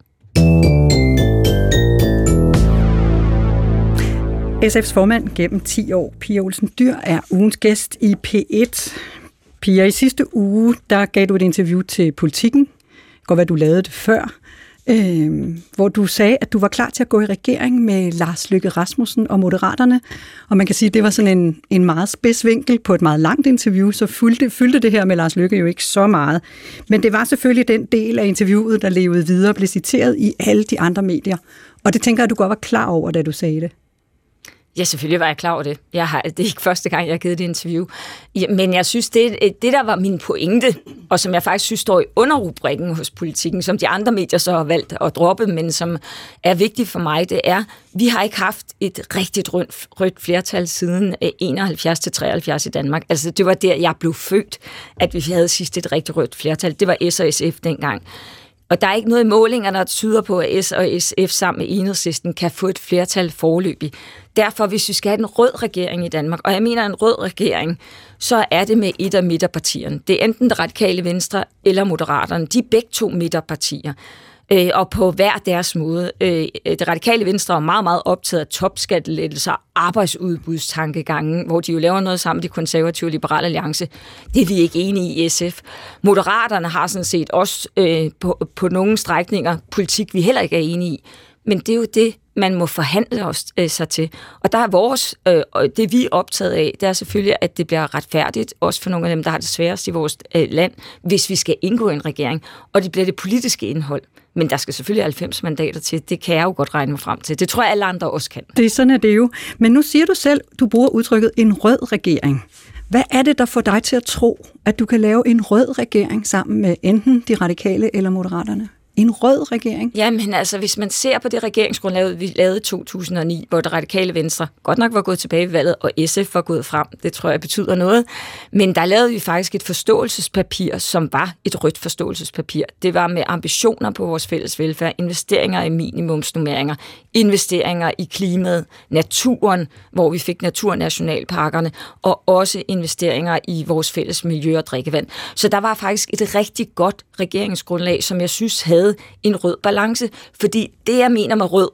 SF's formand gennem 10 år, Pia Olsen Dyr, er ugens gæst i P1. Pia, i sidste uge, der gav du et interview til Politiken. Godt, hvad du lavede det før. Øh, hvor du sagde, at du var klar til at gå i regering med Lars Lykke Rasmussen og Moderaterne. Og man kan sige, at det var sådan en, en meget spids vinkel på et meget langt interview, så fyldte, fyldte det her med Lars Lykke jo ikke så meget. Men det var selvfølgelig den del af interviewet, der levede videre og blev citeret i alle de andre medier. Og det tænker jeg, at du godt var klar over, da du sagde det. Ja, selvfølgelig var jeg klar over det. Jeg har, det er ikke første gang, jeg har givet det interview. Ja, men jeg synes, det, øh, det der var min pointe, og som jeg faktisk synes står i underrubrikken hos politikken, som de andre medier så har valgt at droppe, men som er vigtigt for mig, det er, vi har ikke haft et rigtigt rødt, rødt flertal siden øh, 71 til 73 i Danmark. Altså, det var der, jeg blev født, at vi havde sidst et rigtigt rødt flertal. Det var S og SF dengang. Og der er ikke noget i målingerne, der tyder på, at S og SF sammen med enhedslisten kan få et flertal forløbig. Derfor, hvis vi skal have en rød regering i Danmark, og jeg mener en rød regering, så er det med et af midterpartierne. Det er enten det radikale venstre eller moderaterne. De er begge to midterpartier øh, og på hver deres måde. Øh, det radikale venstre er meget, meget optaget af topskattelettelser, arbejdsudbudstankegangen, hvor de jo laver noget sammen med de konservative og liberale alliance. Det er vi ikke enige i SF. Moderaterne har sådan set også øh, på, på nogle strækninger politik, vi heller ikke er enige i. Men det er jo det, man må forhandle os, øh, sig til. Og der er vores, øh, det vi er optaget af, det er selvfølgelig, at det bliver retfærdigt, også for nogle af dem, der har det sværest i vores øh, land, hvis vi skal indgå en regering. Og det bliver det politiske indhold. Men der skal selvfølgelig 90 mandater til. Det kan jeg jo godt regne mig frem til. Det tror jeg, alle andre også kan. Det er sådan, er det jo. Men nu siger du selv, du bruger udtrykket en rød regering. Hvad er det, der får dig til at tro, at du kan lave en rød regering sammen med enten de radikale eller moderaterne? En rød regering? Jamen altså, hvis man ser på det regeringsgrundlag, vi lavede i 2009, hvor det radikale venstre godt nok var gået tilbage i valget, og SF var gået frem, det tror jeg betyder noget, men der lavede vi faktisk et forståelsespapir, som var et rødt forståelsespapir. Det var med ambitioner på vores fælles velfærd, investeringer i minimumsnummeringer, investeringer i klimaet, naturen, hvor vi fik naturnationalparkerne, og også investeringer i vores fælles miljø og drikkevand. Så der var faktisk et rigtig godt regeringsgrundlag, som jeg synes havde havde en rød balance. Fordi det, jeg mener med rød,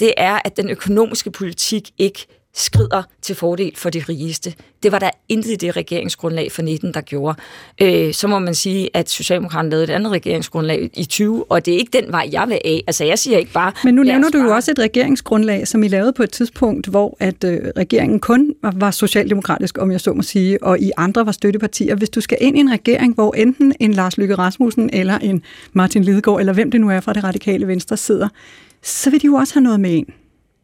det er, at den økonomiske politik ikke skrider til fordel for de rigeste. Det var der intet i det regeringsgrundlag for 19, der gjorde. Øh, så må man sige, at Socialdemokraterne lavede et andet regeringsgrundlag i 20, og det er ikke den vej, jeg vil af. Altså, jeg siger ikke bare... Men nu nævner du jo også et regeringsgrundlag, som I lavede på et tidspunkt, hvor at øh, regeringen kun var socialdemokratisk, om jeg så må sige, og I andre var støttepartier. Hvis du skal ind i en regering, hvor enten en Lars Lykke Rasmussen eller en Martin Lidegaard, eller hvem det nu er fra det radikale venstre sidder, så vil de jo også have noget med ind.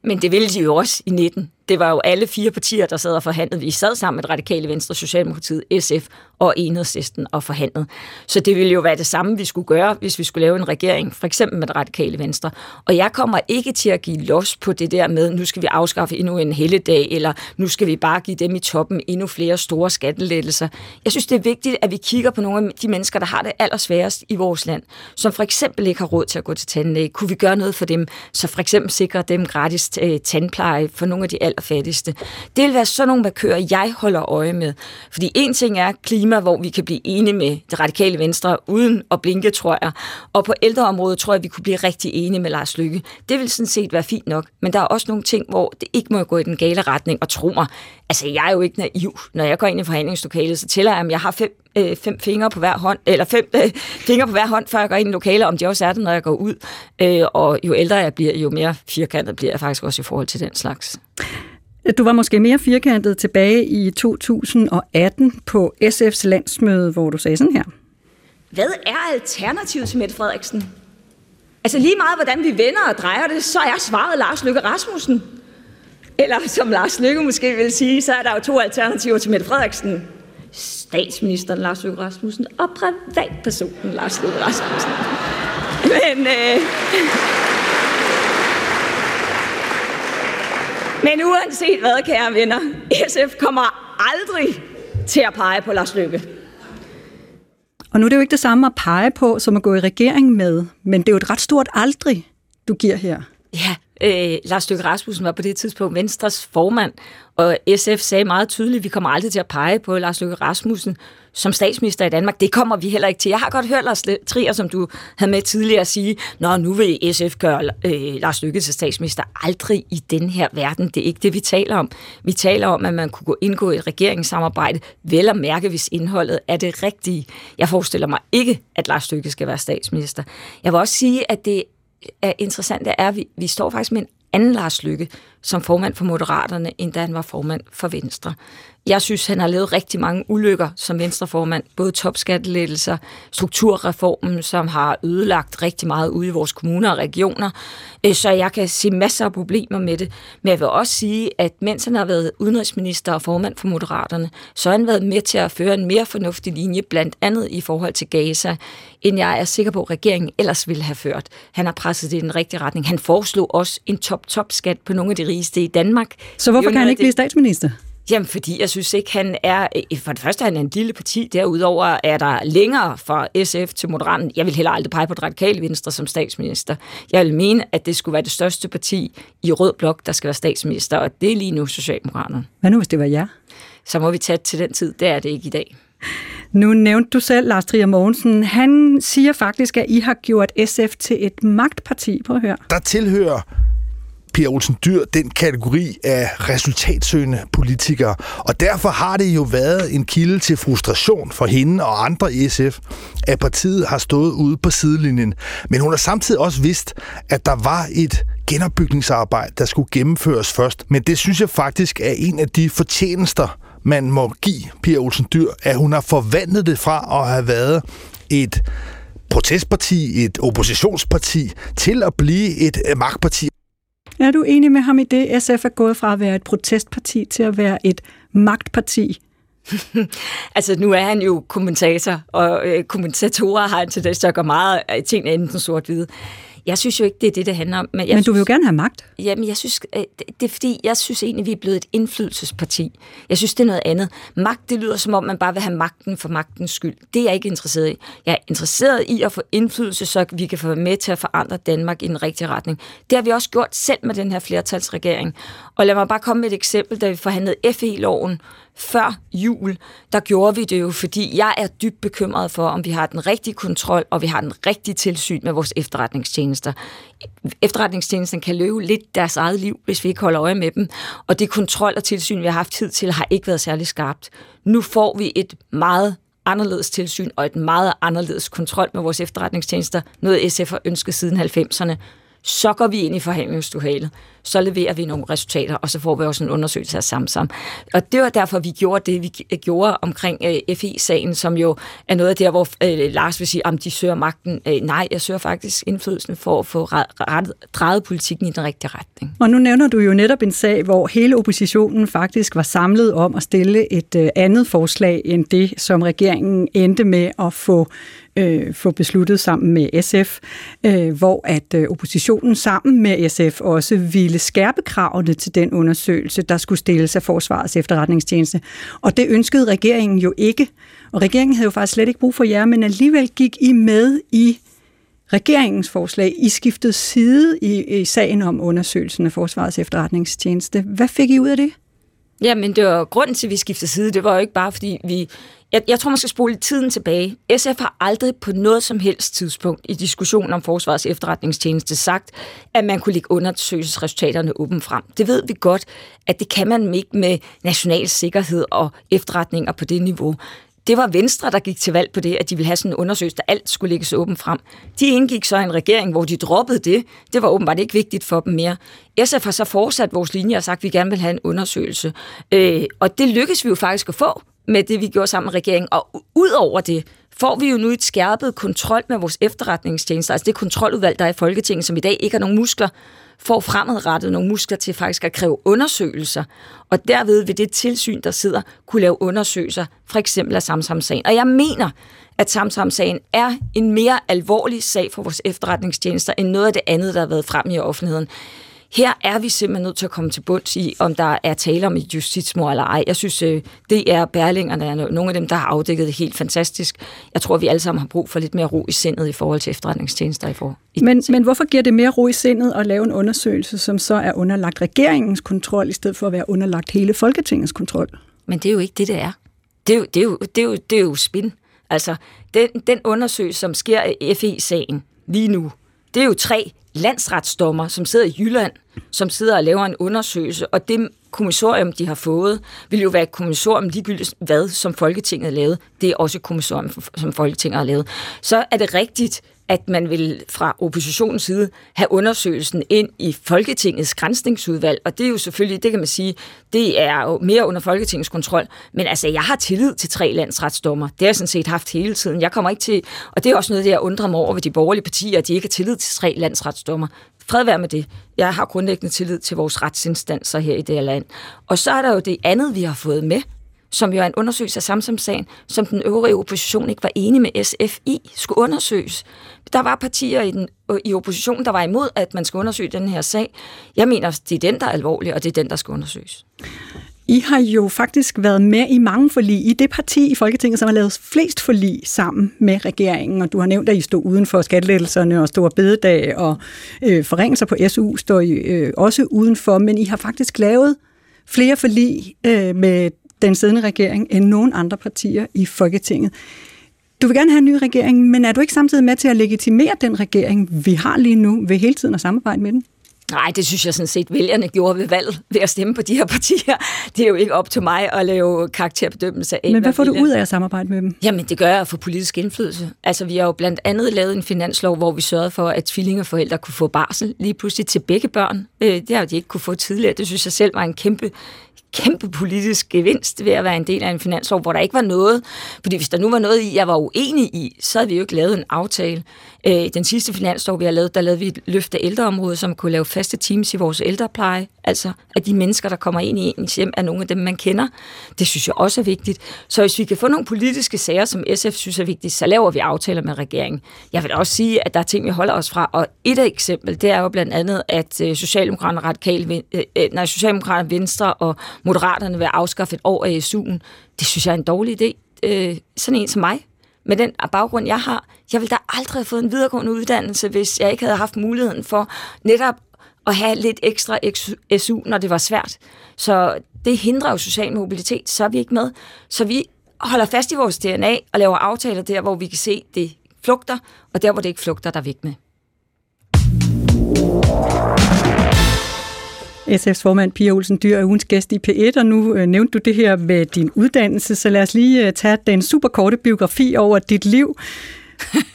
Men det ville de jo også i 19 det var jo alle fire partier, der sad og forhandlede. Vi sad sammen med Radikale Venstre, Socialdemokratiet, SF og Enhedslisten og forhandlede. Så det ville jo være det samme, vi skulle gøre, hvis vi skulle lave en regering, for eksempel med Radikale Venstre. Og jeg kommer ikke til at give los på det der med, nu skal vi afskaffe endnu en helligdag, eller nu skal vi bare give dem i toppen endnu flere store skattelettelser. Jeg synes, det er vigtigt, at vi kigger på nogle af de mennesker, der har det allersværest i vores land, som for eksempel ikke har råd til at gå til tandlæge. Kunne vi gøre noget for dem, så for eksempel sikre dem gratis tandpleje for nogle af de allerfattigste. Det vil være sådan nogle markører, jeg holder øje med. Fordi en ting er klima, hvor vi kan blive enige med det radikale venstre, uden at blinke, tror jeg. Og på ældreområdet tror jeg, vi kunne blive rigtig enige med Lars Lykke. Det vil sådan set være fint nok, men der er også nogle ting, hvor det ikke må gå i den gale retning. Og tro mig, altså jeg er jo ikke naiv. Når jeg går ind i forhandlingslokalet, så tæller jeg, om jeg har fem, øh, fem fingre på hver hånd, eller fem øh, fingre på hver hånd, før jeg går ind i lokalet, om de også er det, når jeg går ud. Øh, og jo ældre jeg bliver, jo mere firkantet bliver jeg faktisk også i forhold til den slags. Du var måske mere firkantet tilbage i 2018 på SF's landsmøde, hvor du sagde sådan her. Hvad er alternativet til Mette Frederiksen? Altså lige meget, hvordan vi vender og drejer det, så er svaret Lars Løkke Rasmussen. Eller som Lars Løkke måske vil sige, så er der jo to alternativer til Mette Frederiksen. Statsministeren Lars Løkke Rasmussen og privatpersonen Lars Løkke Rasmussen. Men øh, Men uanset hvad, kære venner, SF kommer aldrig til at pege på Lars Løkke. Og nu er det jo ikke det samme at pege på, som at gå i regering med, men det er jo et ret stort aldrig, du giver her. Ja, øh, Lars Løkke Rasmussen var på det tidspunkt Venstres formand, og SF sagde meget tydeligt, at vi kommer aldrig til at pege på Lars Løkke Rasmussen som statsminister i Danmark. Det kommer vi heller ikke til. Jeg har godt hørt Lars Trier, som du havde med tidligere, sige, Nå, nu vil SF gøre øh, Lars Løkke til statsminister. Aldrig i den her verden. Det er ikke det, vi taler om. Vi taler om, at man kunne gå indgå i et regeringssamarbejde, vel at mærke, hvis indholdet er det rigtige. Jeg forestiller mig ikke, at Lars Løkke skal være statsminister. Jeg vil også sige, at det er interessant, det er, at vi, vi står faktisk med en anden Lars Lykke som formand for Moderaterne, end da han var formand for Venstre. Jeg synes, han har lavet rigtig mange ulykker som venstreformand. Både topskattelettelser, strukturreformen, som har ødelagt rigtig meget ude i vores kommuner og regioner. Øh, så jeg kan se masser af problemer med det. Men jeg vil også sige, at mens han har været udenrigsminister og formand for Moderaterne, så har han været med til at føre en mere fornuftig linje, blandt andet i forhold til Gaza, end jeg er sikker på, at regeringen ellers ville have ført. Han har presset det i den rigtige retning. Han foreslog også en top-top-skat på nogle af de rigeste i Danmark. Så hvorfor kan han ikke blive statsminister? Jamen, fordi jeg synes ikke, han er... Øh, for det første han er en lille parti. Derudover er der længere fra SF til Moderaten. Jeg vil heller aldrig pege på det radikale venstre som statsminister. Jeg vil mene, at det skulle være det største parti i Rød Blok, der skal være statsminister, og det er lige nu Socialdemokraterne. Hvad nu, hvis det var jer? Så må vi tage til den tid. Det er det ikke i dag. Nu nævnte du selv Lars Trier Mogensen. Han siger faktisk, at I har gjort SF til et magtparti. Prøv at høre. Der tilhører Pia Olsen Dyr den kategori af resultatsøgende politikere. Og derfor har det jo været en kilde til frustration for hende og andre i SF, at partiet har stået ude på sidelinjen. Men hun har samtidig også vidst, at der var et genopbygningsarbejde, der skulle gennemføres først. Men det synes jeg faktisk er en af de fortjenester, man må give Pia Olsen Dyr, at hun har forvandlet det fra at have været et protestparti, et oppositionsparti, til at blive et magtparti. Er du enig med ham i det? SF er gået fra at være et protestparti til at være et magtparti. altså, nu er han jo kommentator, og øh, kommentatorer har en tendens til at gøre meget af tingene enten sort-hvide. Jeg synes jo ikke, det er det, det handler om. Men, jeg men du synes, vil jo gerne have magt. Jamen, jeg synes, øh, det er fordi, jeg synes egentlig, vi er blevet et indflydelsesparti. Jeg synes, det er noget andet. Magt, det lyder som om, man bare vil have magten for magtens skyld. Det er jeg ikke interesseret i. Jeg er interesseret i at få indflydelse, så vi kan få med til at forandre Danmark i den rigtige retning. Det har vi også gjort selv med den her flertalsregering. Og lad mig bare komme med et eksempel, da vi forhandlede FE-loven før jul, der gjorde vi det jo, fordi jeg er dybt bekymret for, om vi har den rigtige kontrol, og vi har den rigtige tilsyn med vores efterretningstjenester. Efterretningstjenesten kan løbe lidt deres eget liv, hvis vi ikke holder øje med dem, og det kontrol og tilsyn, vi har haft tid til, har ikke været særlig skarpt. Nu får vi et meget anderledes tilsyn og et meget anderledes kontrol med vores efterretningstjenester, noget SF har ønsket siden 90'erne så går vi ind i forhandlingsstuhalet, så leverer vi nogle resultater, og så får vi også en undersøgelse af Samsam. Og det var derfor, vi gjorde det, vi gjorde omkring øh, FI-sagen, som jo er noget af der, hvor øh, Lars vil sige, om de søger magten. Øh, nej, jeg søger faktisk indflydelsen for at få rettet, drejet politikken i den rigtige retning. Og nu nævner du jo netop en sag, hvor hele oppositionen faktisk var samlet om at stille et øh, andet forslag end det, som regeringen endte med at få øh, få besluttet sammen med SF, øh, hvor at øh, oppositionen sammen med SF også ville skærpe kravene til den undersøgelse, der skulle stilles af Forsvarets efterretningstjeneste. Og det ønskede regeringen jo ikke. Og regeringen havde jo faktisk slet ikke brug for jer, men alligevel gik I med i regeringens forslag. I skiftede side i, i sagen om undersøgelsen af Forsvarets efterretningstjeneste. Hvad fik I ud af det? Ja, men det var grunden til, at vi skiftede side. Det var jo ikke bare, fordi vi jeg, jeg tror, man skal spole tiden tilbage. SF har aldrig på noget som helst tidspunkt i diskussionen om Forsvarets efterretningstjeneste sagt, at man kunne lægge undersøgelsesresultaterne åben frem. Det ved vi godt, at det kan man ikke med national sikkerhed og efterretninger på det niveau. Det var Venstre, der gik til valg på det, at de ville have sådan en undersøgelse, der alt skulle lægges åbent frem. De indgik så en regering, hvor de droppede det. Det var åbenbart ikke vigtigt for dem mere. SF har så fortsat vores linje og sagt, at vi gerne vil have en undersøgelse. Øh, og det lykkedes vi jo faktisk at få med det, vi gjorde sammen med regeringen. Og ud over det, får vi jo nu et skærpet kontrol med vores efterretningstjenester, altså det kontroludvalg, der er i Folketinget, som i dag ikke har nogen muskler, får fremadrettet nogle muskler til faktisk at kræve undersøgelser, og derved vil det tilsyn, der sidder, kunne lave undersøgelser, for eksempel af Samsam-sagen. Og jeg mener, at Samsam-sagen er en mere alvorlig sag for vores efterretningstjenester, end noget af det andet, der har været frem i offentligheden. Her er vi simpelthen nødt til at komme til bunds i, om der er tale om et justitsmord eller ej. Jeg synes, øh, det er Berlingerne, er nogle af dem, der har afdækket det helt fantastisk. Jeg tror, vi alle sammen har brug for lidt mere ro i sindet i forhold til efterretningstjenester. I for, i men, men hvorfor giver det mere ro i sindet at lave en undersøgelse, som så er underlagt regeringens kontrol, i stedet for at være underlagt hele Folketingets kontrol? Men det er jo ikke det, det er. Det er jo, det er jo, det er jo, det er jo spin. Altså, den, den undersøgelse, som sker i FE-sagen lige nu, det er jo tre landsretsdommer, som sidder i Jylland, som sidder og laver en undersøgelse, og det kommissorium, de har fået, vil jo være et kommissorium ligegyldigt hvad, som Folketinget har lavet. Det er også et kommissorium, som Folketinget har lavet. Så er det rigtigt, at man vil fra oppositionens side have undersøgelsen ind i Folketingets grænsningsudvalg, og det er jo selvfølgelig, det kan man sige, det er jo mere under Folketingets kontrol, men altså, jeg har tillid til tre landsretsdommer. Det har jeg sådan set haft hele tiden. Jeg kommer ikke til, og det er også noget, det jeg undrer mig over ved de borgerlige partier, at de ikke har tillid til tre landsretsdommer. Fred være med det. Jeg har grundlæggende tillid til vores retsinstanser her i det her land. Og så er der jo det andet, vi har fået med, som jo er en undersøgelse af Samsamsagen, som den øvrige opposition ikke var enige med SF i, skulle undersøges. Der var partier i, den, i oppositionen, der var imod, at man skulle undersøge den her sag. Jeg mener, det er den, der er alvorlig, og det er den, der skal undersøges. I har jo faktisk været med i mange forlig. I det parti i Folketinget, som har lavet flest forlig sammen med regeringen, og du har nævnt, at I stod uden for skattelettelserne og store bededag og øh, forringelser på SU står I øh, også udenfor, men I har faktisk lavet flere forlig øh, med den siddende regering end nogen andre partier i Folketinget. Du vil gerne have en ny regering, men er du ikke samtidig med til at legitimere den regering, vi har lige nu, ved hele tiden at samarbejde med den? Nej, det synes jeg sådan set, vælgerne gjorde ved valget ved at stemme på de her partier. Det er jo ikke op til mig at lave karakterbedømmelse af. Men hvad får du ud af at samarbejde med dem? Jamen, det gør jeg få politisk indflydelse. Altså, vi har jo blandt andet lavet en finanslov, hvor vi sørgede for, at tvillingeforældre kunne få barsel lige pludselig til begge børn. Øh, det har de ikke kunne få tidligere. Det synes jeg selv var en kæmpe kæmpe politisk gevinst ved at være en del af en finanslov, hvor der ikke var noget. Fordi hvis der nu var noget i, jeg var uenig i, så havde vi jo ikke lavet en aftale. Øh, den sidste finanslov, vi har lavet, der lavede vi et løft af ældreområdet, som kunne lave faste teams i vores ældrepleje. Altså, at de mennesker, der kommer ind i ens hjem, er nogle af dem, man kender. Det synes jeg også er vigtigt. Så hvis vi kan få nogle politiske sager, som SF synes er vigtige, så laver vi aftaler med regeringen. Jeg vil også sige, at der er ting, vi holder os fra. Og et eksempel, det er jo blandt andet, at øh, Socialdemokraterne, Radikale, øh, øh, nej, Socialdemokraterne, Venstre og Moderaterne vil afskaffe et år af SU'en. Det synes jeg er en dårlig idé. Sådan en som mig, med den baggrund, jeg har, jeg ville da aldrig have fået en videregående uddannelse, hvis jeg ikke havde haft muligheden for netop at have lidt ekstra SU, når det var svært. Så det hindrer jo social mobilitet, så er vi ikke med. Så vi holder fast i vores DNA og laver aftaler der, hvor vi kan se, det flugter, og der, hvor det ikke flugter, der er vi ikke med. SF's formand Pia Olsen Dyr er ugens gæst i P1, og nu øh, nævnte du det her med din uddannelse, så lad os lige øh, tage den superkorte biografi over dit liv.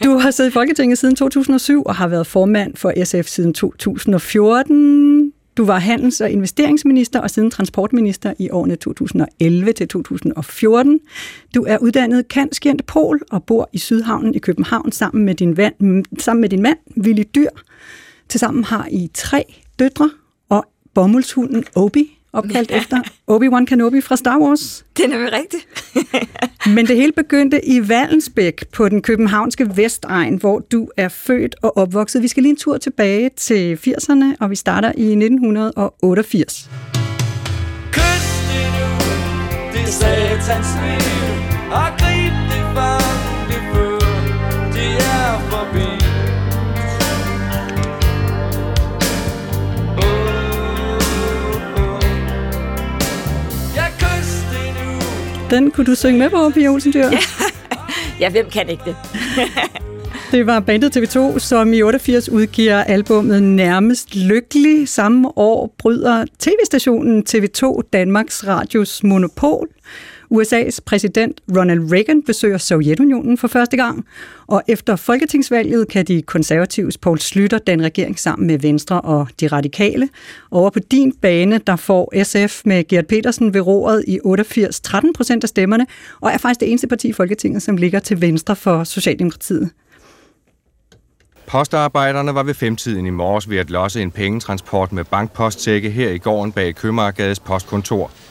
Du har siddet i Folketinget siden 2007 og har været formand for SF siden 2014. Du var handels- og investeringsminister og siden transportminister i årene 2011 til 2014. Du er uddannet kantskjent pol og bor i Sydhavnen i København sammen med din, van, sammen med din mand, Willy Dyr. Tilsammen har I tre døtre bomuldshunden Obi, opkaldt ja. efter Obi-Wan Kenobi fra Star Wars. Det er rigtigt. Men det hele begyndte i Vallensbæk på den københavnske Vestegn, hvor du er født og opvokset. Vi skal lige en tur tilbage til 80'erne, og vi starter i 1988. Kyst det nu, det satans liv, og Den kunne du synge med på, Pia Olsen Dyr? Ja. ja, hvem kan ikke det? det var bandet TV2, som i 88 udgiver albummet Nærmest Lykkelig. Samme år bryder tv-stationen TV2 Danmarks Radios monopol. USA's præsident Ronald Reagan besøger Sovjetunionen for første gang, og efter folketingsvalget kan de konservatives Poul Slytter den regering sammen med Venstre og de radikale. Over på din bane, der får SF med Gert Petersen ved roret i 88 13 procent af stemmerne, og er faktisk det eneste parti i Folketinget, som ligger til venstre for Socialdemokratiet. Postarbejderne var ved femtiden i morges ved at losse en pengetransport med bankposttække her i gården bag Købmagergades postkontor –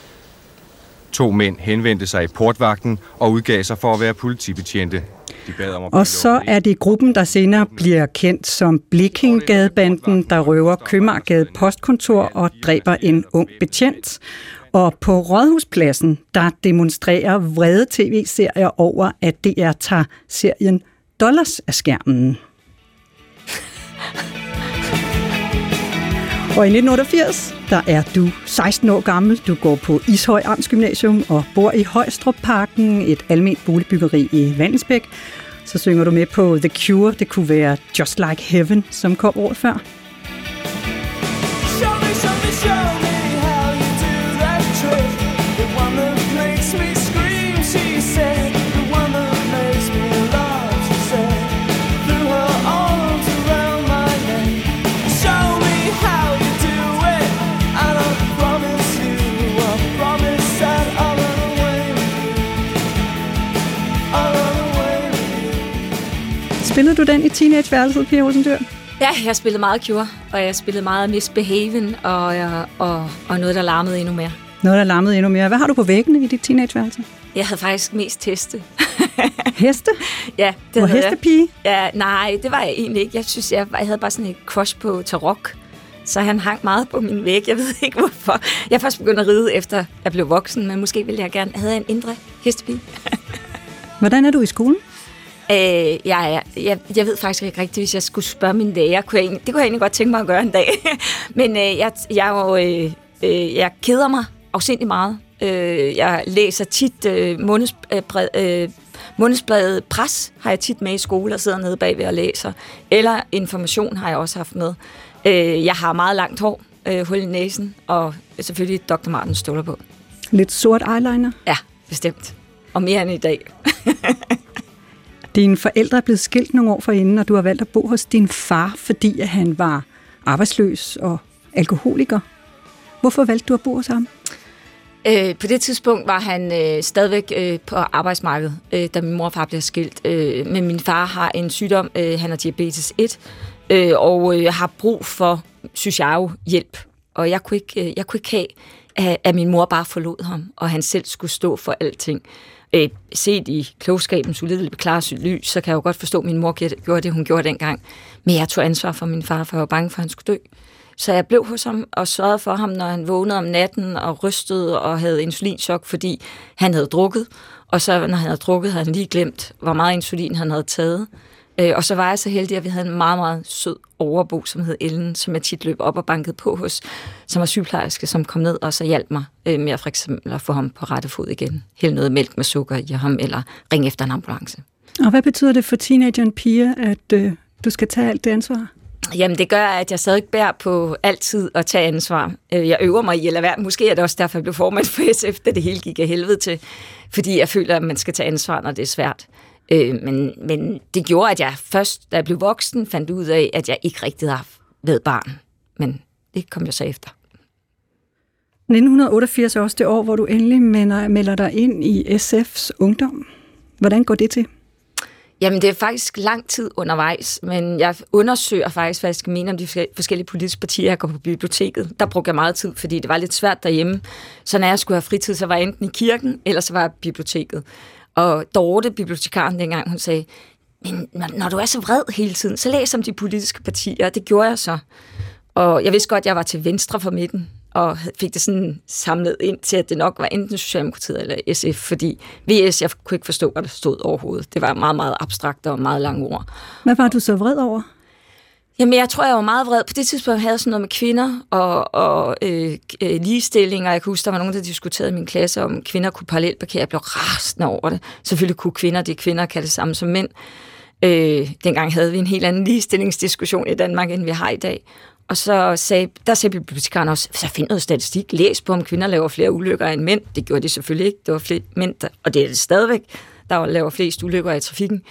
To mænd henvendte sig i portvagten og udgav sig for at være politibetjente. De bad om at og så er det gruppen, der senere bliver kendt som Blikkingadebanden, der røver Købmagergade postkontor og dræber en ung betjent. Og på Rådhuspladsen, der demonstrerer vrede tv-serier over, at DR tager serien Dollars af skærmen. Og i 1988, der er du 16 år gammel. Du går på Ishøj Amts Gymnasium og bor i Højstrup Parken, et almindeligt boligbyggeri i Vandensbæk. Så synger du med på The Cure. Det kunne være Just Like Heaven, som kom året før. Spillede du den i teenageværelset, Pia Olsen Dyr? Ja, jeg spillede meget Cure, og jeg spillede meget Miss Behaven, og, og, og noget, der larmede endnu mere. Noget, der larmede endnu mere. Hvad har du på væggene i dit teenageværelse? Jeg havde faktisk mest heste. heste? Ja. Det var hestepige? Ja, nej, det var jeg egentlig ikke. Jeg synes, jeg, jeg havde bare sådan et crush på Tarok. Så han hang meget på min væg. Jeg ved ikke hvorfor. Jeg er først begyndt at ride efter jeg blev voksen, men måske ville jeg gerne have en indre hestepige. Hvordan er du i skolen? Øh, jeg, jeg, jeg ved faktisk ikke rigtigt, hvis jeg skulle spørge min. Kunne jeg, det kunne jeg egentlig godt tænke mig at gøre en dag. Men øh, jeg, jeg, jo, øh, øh, jeg keder mig afsindig meget. Øh, jeg læser tit øh, månedsbred, øh, månedsbladet Pres, har jeg tit med i skole og sidder nede bagved og læser. Eller Information har jeg også haft med. Øh, jeg har meget langt hår, øh, hul i næsen, og selvfølgelig Dr. Martens støvler på. Lidt sort eyeliner? Ja, bestemt. Og mere end i dag. Dine forældre er blevet skilt nogle år forinden, og du har valgt at bo hos din far, fordi han var arbejdsløs og alkoholiker. Hvorfor valgte du at bo hos ham? Øh, på det tidspunkt var han øh, stadigvæk øh, på arbejdsmarkedet, øh, da min mor og far blev skilt. Øh, men min far har en sygdom, øh, han har diabetes 1, øh, og øh, har brug for, synes jeg jo, hjælp. Og jeg kunne ikke, øh, jeg kunne ikke have, at, at min mor bare forlod ham, og han selv skulle stå for alting. Øh, set i klogskabens ulideligt klare lys, så kan jeg jo godt forstå, at min mor gjorde det, hun gjorde dengang. Men jeg tog ansvar for min far, for jeg var bange for, at han skulle dø. Så jeg blev hos ham og sørgede for ham, når han vågnede om natten og rystede og havde insulinchok, fordi han havde drukket. Og så når han havde drukket, havde han lige glemt, hvor meget insulin han havde taget. Øh, og så var jeg så heldig, at vi havde en meget, meget sød overbo, som hed Ellen, som jeg tit løb op og bankede på hos, som var sygeplejerske, som kom ned og så hjalp mig øh, med at for eksempel at få ham på rette fod igen. Hælde noget mælk med sukker i ham, eller ringe efter en ambulance. Og hvad betyder det for teenageren Pia, at øh, du skal tage alt det ansvar? Jamen, det gør, at jeg stadig bærer på altid at tage ansvar. Øh, jeg øver mig i at lade være. Måske er det også derfor, jeg blev formand for SF, da det hele gik af helvede til. Fordi jeg føler, at man skal tage ansvar, når det er svært. Øh, men, men det gjorde, at jeg først, da jeg blev voksen, fandt ud af, at jeg ikke rigtig har været barn. Men det kom jeg så efter. 1988 er også det år, hvor du endelig melder dig ind i SF's ungdom. Hvordan går det til? Jamen, det er faktisk lang tid undervejs, men jeg undersøger faktisk, hvad jeg skal mene om de forskellige politiske partier. Jeg går på biblioteket. Der brugte jeg meget tid, fordi det var lidt svært derhjemme. Så når jeg skulle have fritid, så var jeg enten i kirken, eller så var jeg biblioteket. Og Dorte, bibliotekaren dengang, hun sagde, men når du er så vred hele tiden, så læs om de politiske partier. Det gjorde jeg så. Og jeg vidste godt, at jeg var til venstre for midten, og fik det sådan samlet ind til, at det nok var enten Socialdemokratiet eller SF, fordi VS, jeg kunne ikke forstå, hvad der stod overhovedet. Det var meget, meget abstrakt og meget lange ord. Hvad var du så vred over? Jamen, jeg tror, jeg var meget vred. På det tidspunkt havde jeg sådan noget med kvinder og, og øh, øh, ligestilling, og jeg kan huske, der var nogen, der diskuterede i min klasse, om kvinder kunne parallelparkere. Jeg blev rasende over det. Selvfølgelig kunne kvinder, det kvinder kan det samme som mænd. Øh, dengang havde vi en helt anden ligestillingsdiskussion i Danmark, end vi har i dag. Og så sagde, der sagde bibliotekaren også, så find noget statistik, læs på, om kvinder laver flere ulykker end mænd. Det gjorde de selvfølgelig ikke. Det var flere mænd, der, og det er det stadigvæk, der laver flest ulykker i trafikken.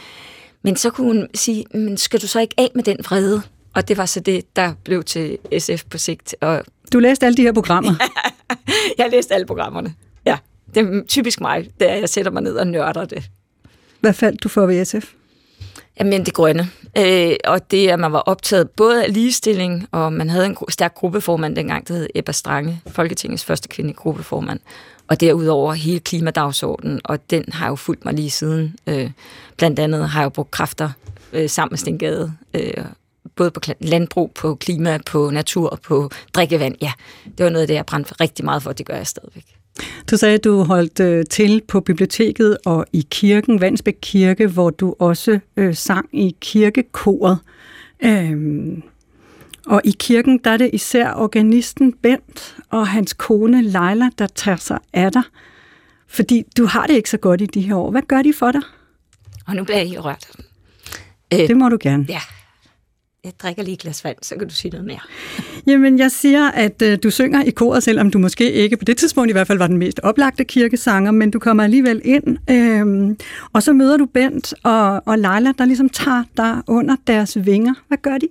Men så kunne hun sige, men skal du så ikke af med den vrede? Og det var så det, der blev til SF på sigt. Og du læste alle de her programmer? jeg læste alle programmerne, ja. Det er typisk mig, da jeg sætter mig ned og nørder det. Hvad faldt du for ved SF? Jamen det grønne. Øh, og det, at man var optaget både af ligestilling, og man havde en stærk gruppeformand dengang, der hed Ebba Strange, Folketingets første kvinde gruppeformand. Og derudover hele klimadagsordenen, og den har jo fulgt mig lige siden. Øh, blandt andet har jeg jo brugt kræfter øh, sammen med Stengade, øh, både på landbrug, på klima, på natur, på drikkevand. Ja, det var noget af det, jeg brændte rigtig meget for, det gør jeg stadigvæk. Du sagde, at du holdt øh, til på biblioteket og i kirken, Vandsbæk Kirke, hvor du også øh, sang i kirkekoret. Øhm, og i kirken, der er det især organisten Bent og hans kone Leila, der tager sig af dig. Fordi du har det ikke så godt i de her år. Hvad gør de for dig? Og nu bliver jeg helt rørt. Øh, det må du gerne. Ja, jeg drikker lige et glas vand, så kan du sige noget mere. Jamen, jeg siger, at øh, du synger i koret, selvom du måske ikke på det tidspunkt i hvert fald var den mest oplagte kirkesanger, men du kommer alligevel ind, øh, og så møder du Bent og, og Leila, der ligesom tager dig under deres vinger. Hvad gør de?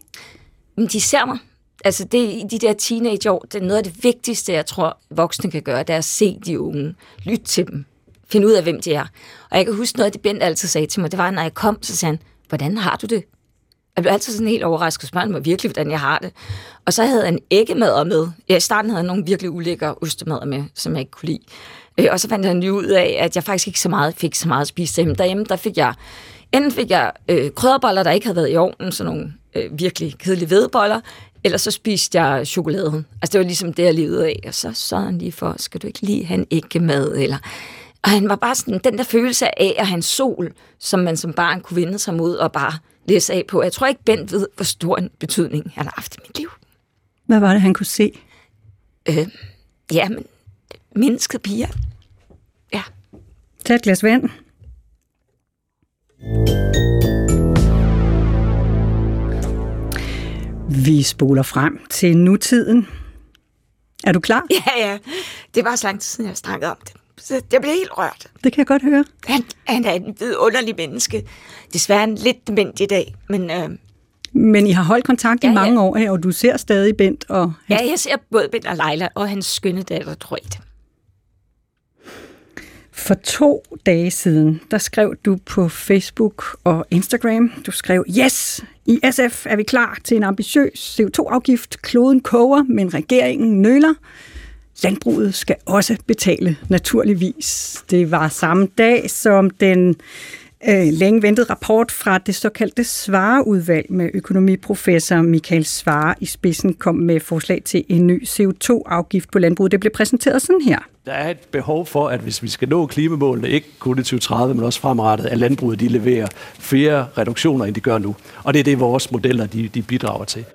De ser mig. Altså, det, i de der teenageår, det er noget af det vigtigste, jeg tror, voksne kan gøre, det er at se de unge, lytte til dem, finde ud af, hvem de er. Og jeg kan huske noget af det, Bent altid sagde til mig, det var, når jeg kom, så sagde han, hvordan har du det? Jeg blev altid sådan helt overrasket, spørgsmål mig virkelig, hvordan jeg har det. Og så havde han æggemad med. Ja, i starten havde han nogle virkelig ulækre ostemad med, som jeg ikke kunne lide. Øh, og så fandt han jo ud af, at jeg faktisk ikke så meget, fik så meget at spise derhjemme. Derhjemme, der fik jeg, enten fik jeg øh, krydderboller, der ikke havde været i ovnen, sådan nogle øh, virkelig kedelige vedboller, eller så spiste jeg chokoladen. Altså det var ligesom det, jeg levede af. Og så så han lige for, skal du ikke lige have en æggemad? Eller... Og han var bare sådan, den der følelse af at have en sol, som man som barn kunne vende sig mod og bare læse af på. Jeg tror ikke, Bent ved, hvor stor en betydning han har haft i mit liv. Hvad var det, han kunne se? Øh, ja, men mennesket piger. Tag et glas vand. Vi spoler frem til nutiden. Er du klar? Ja, ja. Det var så lang tid siden, jeg snakkede om det. Så jeg blev helt rørt. Det kan jeg godt høre. Han, han er en vidunderlig menneske. Desværre en lidt dement i dag, men... Øh, Men I har holdt kontakt i Ja, ja. mange år, og du ser stadig Bent og ja, jeg ser både Ben og Leila og hans skønne datter, Troet. For to dage siden, der skrev du på Facebook og Instagram, du skrev, yes, i SF er vi klar til en ambitiøs CO2-afgift. Kloden koger, men regeringen nøler. Landbruget skal også betale, naturligvis. Det var samme dag, som den øh, længe ventede rapport fra det såkaldte Svareudvalg med økonomiprofessor Michael Svare i spidsen kom med forslag til en ny CO2-afgift på landbruget. Det blev præsenteret sådan her. Der er et behov for, at hvis vi skal nå klimamålene, ikke kun i 2030, men også fremrettet, at landbruget de leverer flere reduktioner, end de gør nu. Og det er det, vores modeller de, de bidrager til.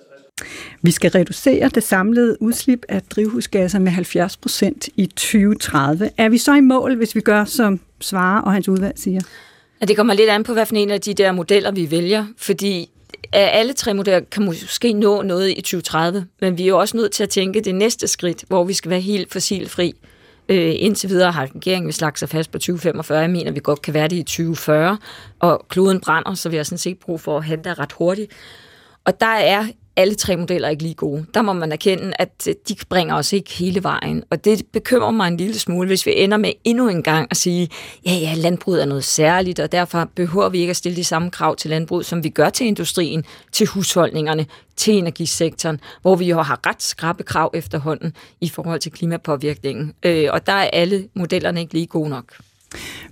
Vi skal reducere det samlede udslip af drivhusgasser med 70 procent i 2030. Er vi så i mål, hvis vi gør, som Svare og hans udvalg siger? Ja, det kommer lidt an på, hvad for en af de der modeller, vi vælger, fordi alle tre modeller kan måske nå noget i 2030, men vi er jo også nødt til at tænke det næste skridt, hvor vi skal være helt fossilfri. Øh, indtil videre har regeringen slagt sig fast på 2045. Jeg mener, vi godt kan være det i 2040, og kloden brænder, så vi har sådan set brug for at handle ret hurtigt. Og der er alle tre modeller ikke lige gode. Der må man erkende, at øh, de bringer os ikke hele vejen. Og det bekymrer mig en lille smule, hvis vi ender med endnu en gang at sige, ja, ja, landbruget er noget særligt, og derfor behøver vi ikke at stille de samme krav til landbruget, som vi gør til industrien, til husholdningerne, til energisektoren, hvor vi jo har ret skrappe krav efterhånden i forhold til klimapåvirkningen. Øh, og der er alle modellerne ikke lige gode nok.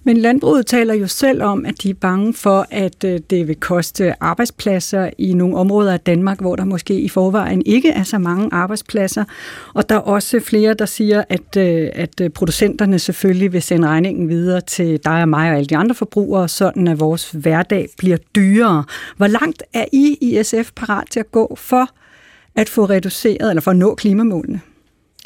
Men landbruget taler jo selv om, at de er bange for, at øh, det vil koste arbejdspladser i nogle områder af Danmark, hvor der måske i forvejen ikke er så mange arbejdspladser. Og der er også flere, der siger, at, øh, at øh, producenterne selvfølgelig vil sende regningen videre til dig og mig og alle de andre forbrugere, sådan at vores hverdag bliver dyrere. Hvor langt er I i SF parat til at gå for at få reduceret, eller for at nå klimamålene?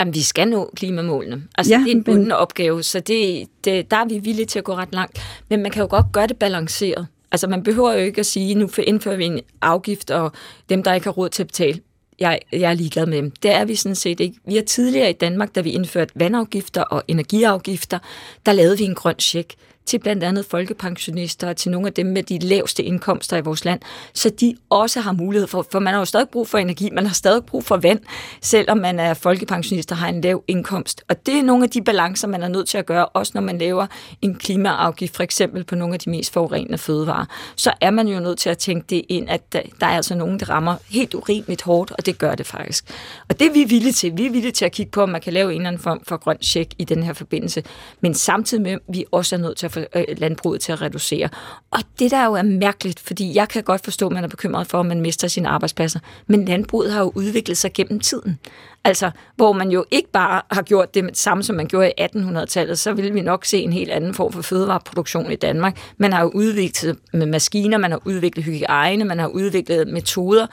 Jamen, vi skal nå klimamålene. Altså, Ja, det er en men- bunden opgave, så det, det, der er vi villige til at gå ret langt. Men man kan jo godt gøre det balanceret. Altså, man behøver jo ikke at sige, nu indfører vi en afgift, og dem, der ikke har råd til at betale, jeg, jeg er ligeglad med dem. Det er vi sådan set ikke. Vi har tidligere i Danmark, da vi indførte vandafgifter og energiafgifter, der lavede vi en grøn check til blandt andet folkepensionister og til nogle af dem med de laveste indkomster i vores land, så de også har mulighed for, for man har jo stadig brug for energi, man har stadig brug for vand, selvom man er folkepensionist og har en lav indkomst. Og det er nogle af de balancer, man er nødt til at gøre, også når man laver en klimaafgift, for eksempel på nogle af de mest forurenende fødevarer. Så er man jo nødt til at tænke det ind, at der er altså nogen, der rammer helt urimeligt hårdt, og det gør det faktisk. Og det er vi villige til. Vi er villige til at kigge på, om man kan lave en eller anden form for grøn check i den her forbindelse, men samtidig med, at vi også er nødt til at øh, landbruget til at reducere. Og det der jo er mærkeligt, fordi jeg kan godt forstå, at man er bekymret for, at man mister sine arbejdspladser, men landbruget har jo udviklet sig gennem tiden. Altså, hvor man jo ikke bare har gjort det samme, som man gjorde i 1800-tallet, så vil vi nok se en helt anden form for fødevareproduktion i Danmark. Man har jo udviklet med maskiner, man har udviklet hygiejne, man har udviklet metoder.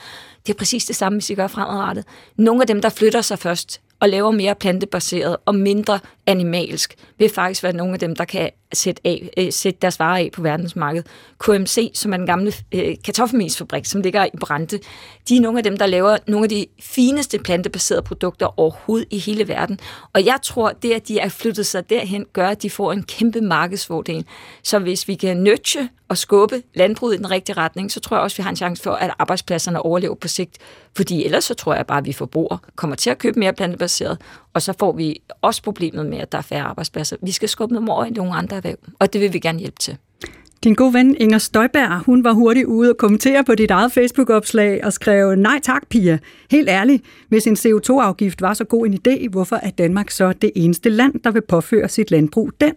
Det er præcis det samme, hvis vi gør fremadrettet. Nogle af dem, der flytter sig først og laver mere plantebaseret og mindre animalsk, vil faktisk være nogle af dem, der kan sætte, af, øh, sætte deres varer af på verdensmarkedet. KMC, som er den gamle øh, kartoffelmelsfabrik, som ligger i Brande, de er nogle af dem, der laver nogle af de fineste plantebaserede produkter overhovedet i hele verden. Og jeg tror, det at de er flyttet sig derhen, gør, at de får en kæmpe markedsfordel. Så hvis vi kan nødge og skubbe landbruget i den rigtige retning, så tror jeg også, vi har en chance for, at arbejdspladserne overlever på sigt. Fordi ellers så tror jeg bare, at vi forbrugere kommer til at købe mere plantebaseret, og så får vi også problemet med, at der er færre arbejdspladser. Vi skal skubbe dem over i nogle andre erhverv, og det vil vi gerne hjælpe til. Din gode ven Inger Støjberg, hun var hurtigt ude og kommentere på dit eget Facebook-opslag og skrev, nej tak Pia, helt ærligt, hvis en CO2-afgift var så god en idé, hvorfor er Danmark så det eneste land, der vil påføre sit landbrug den?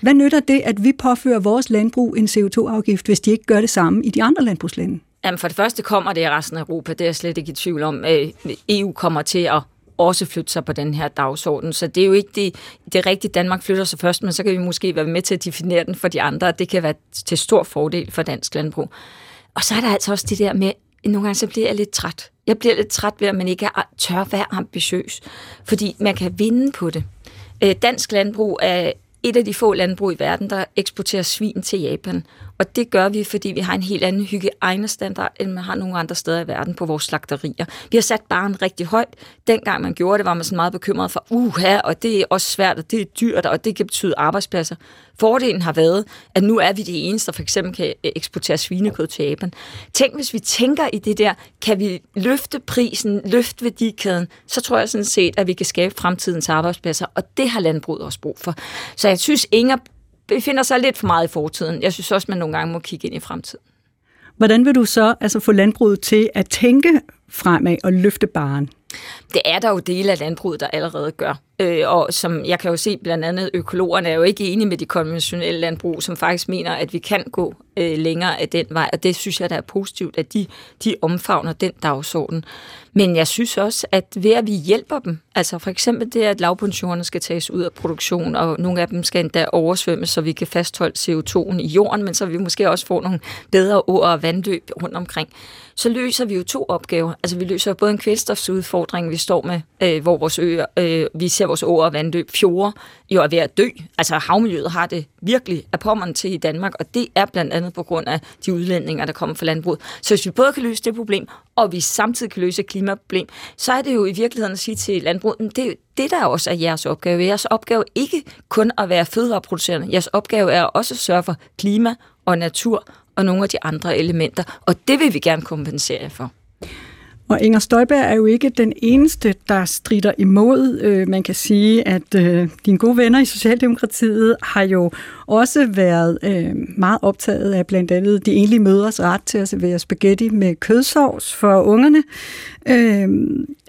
Hvad nytter det, at vi påfører vores landbrug en CO2-afgift, hvis de ikke gør det samme i de andre landbrugslande? Jamen for det første kommer det i resten af Europa, det er jeg slet ikke i tvivl om. Øh, EU kommer til at også flytte sig på den her dagsorden. Så det er jo ikke det, det er rigtigt, Danmark flytter sig først, men så kan vi måske være med til at definere den for de andre, og det kan være til stor fordel for dansk landbrug. Og så er der altså også det der med, nogle gange så bliver jeg lidt træt. Jeg bliver lidt træt ved, at man ikke er, tør være ambitiøs, fordi man kan vinde på det. Øh, dansk landbrug er et af de få landbrug i verden, der eksporterer svin til Japan. Og det gør vi, fordi vi har en helt anden hygiejnestandard, end man har nogle andre steder i verden på vores slagterier. Vi har sat barn rigtig højt. Dengang man gjorde det, var man sådan meget bekymret for, uha, og det er også svært, og det er dyrt, og det kan betyde arbejdspladser. Fordelen har været, at nu er vi de eneste, der for eksempel kan eksportere svinekød til Japan. Tænk, hvis vi tænker i det der, kan vi løfte prisen, løfte værdikæden, så tror jeg sådan set, at vi kan skabe fremtidens arbejdspladser, og det har landbruget også brug for. Så jeg synes, Inger befinder sig lidt for meget i fortiden. Jeg synes også, man nogle gange må kigge ind i fremtiden. Hvordan vil du så altså få landbruget til at tænke fremad og løfte baren? Det er der jo dele af landbruget, der allerede gør. Øh, og som jeg kan jo se, blandt andet økologerne er jo ikke enige med de konventionelle landbrug, som faktisk mener, at vi kan gå øh, længere af den vej, og det synes jeg, der er positivt, at de, de omfavner den dagsorden. Men jeg synes også, at ved at vi hjælper dem, altså for eksempel det, at lavbundsjordene skal tages ud af produktion, og nogle af dem skal endda oversvømmes, så vi kan fastholde CO2'en i jorden, men så vi måske også får nogle bedre åer og vandløb rundt omkring, så løser vi jo to opgaver. Altså vi løser både en kvælstofsudfordring, vi står med, øh, hvor vores øer, øh, vi ser vores åer vandløb, fjorde, jo er ved at dø. Altså havmiljøet har det virkelig af pommeren til i Danmark, og det er blandt andet på grund af de udlændinger, der kommer fra landbruget. Så hvis vi både kan løse det problem, og vi samtidig kan løse klimaproblem, så er det jo i virkeligheden at sige til landbruget, det, det der også er jeres opgave. Jeres opgave ikke kun at være fødevareproducerende. Jeres opgave er også at sørge for klima og natur og nogle af de andre elementer, og det vil vi gerne kompensere for. Og Inger Støjberg er jo ikke den eneste, der strider imod. Øh, man kan sige, at øh, dine gode venner i Socialdemokratiet har jo også været øh, meget optaget af blandt andet de enlige mødres ret til at servere spaghetti med kødsovs for ungerne. Øh,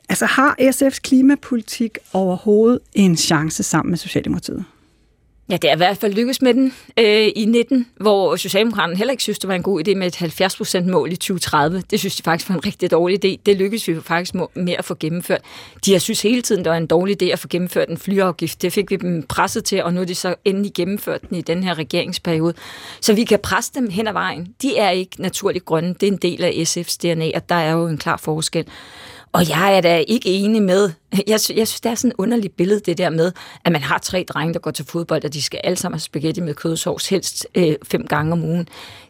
altså har SF's klimapolitik overhovedet en chance sammen med Socialdemokratiet? Ja, det er i hvert fald lykkedes med den øh, i 19, hvor Socialdemokraterne heller ikke synes, det var en god idé med et 70% mål i 2030. Det synes de faktisk var en rigtig dårlig idé. Det lykkedes vi faktisk med at få gennemført. De har synes hele tiden, det var en dårlig idé at få gennemført en flyafgift. Det fik vi dem presset til, og nu er de så endelig gennemført den i den her regeringsperiode. Så vi kan presse dem hen ad vejen. De er ikke naturligt grønne. Det er en del af SF's DNA, og der er jo en klar forskel. Og jeg er da ikke enig med, jeg, jeg synes, det er sådan et underligt billede, det der med, at man har tre drenge, der går til fodbold, og de skal alle sammen have spaghetti med kødsovs, helst øh, fem gange om ugen.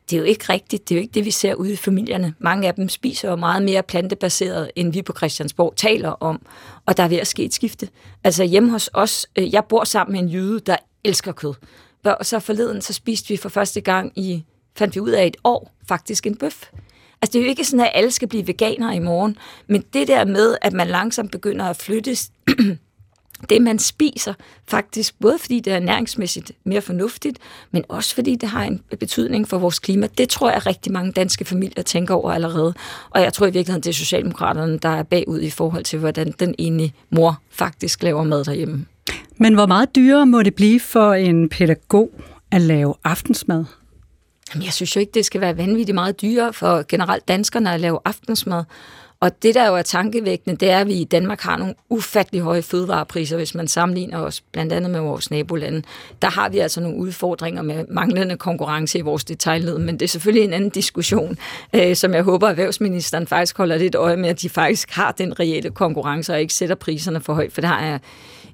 Det er jo ikke rigtigt. Det er jo ikke det, vi ser ude i familierne. Mange af dem spiser jo meget mere plantebaseret, end vi på Christiansborg taler om. Og der er ved at ske et skifte. Altså hjemme hos os, øh, jeg bor sammen med en jyde, der elsker kød. Og så forleden, så spiste vi for første gang i, fandt vi ud af et år, faktisk en bøf. Altså, det er jo ikke sådan, at alle skal blive veganere i morgen, men det der med, at man langsomt begynder at flytte det, man spiser, faktisk både fordi det er næringsmæssigt mere fornuftigt, men også fordi det har en betydning for vores klima. Det tror jeg, rigtig mange danske familier tænker over allerede. Og jeg tror i virkeligheden, det er Socialdemokraterne, der er bagud i forhold til, hvordan den ene mor faktisk laver mad derhjemme. Men hvor meget dyrere må det blive for en pædagog at lave aftensmad? Jamen, jeg synes jo ikke, det skal være vanvittigt meget dyrere for generelt danskerne at lave aftensmad. Og det, der jo er tankevækkende, det er, at vi i Danmark har nogle ufattelig høje fødevarepriser, hvis man sammenligner os blandt andet med vores nabolande. Der har vi altså nogle udfordringer med manglende konkurrence i vores detaljled, men det er selvfølgelig en anden diskussion, øh, som jeg håber, at erhvervsministeren faktisk holder lidt øje med, at de faktisk har den reelle konkurrence og ikke sætter priserne for højt, for der er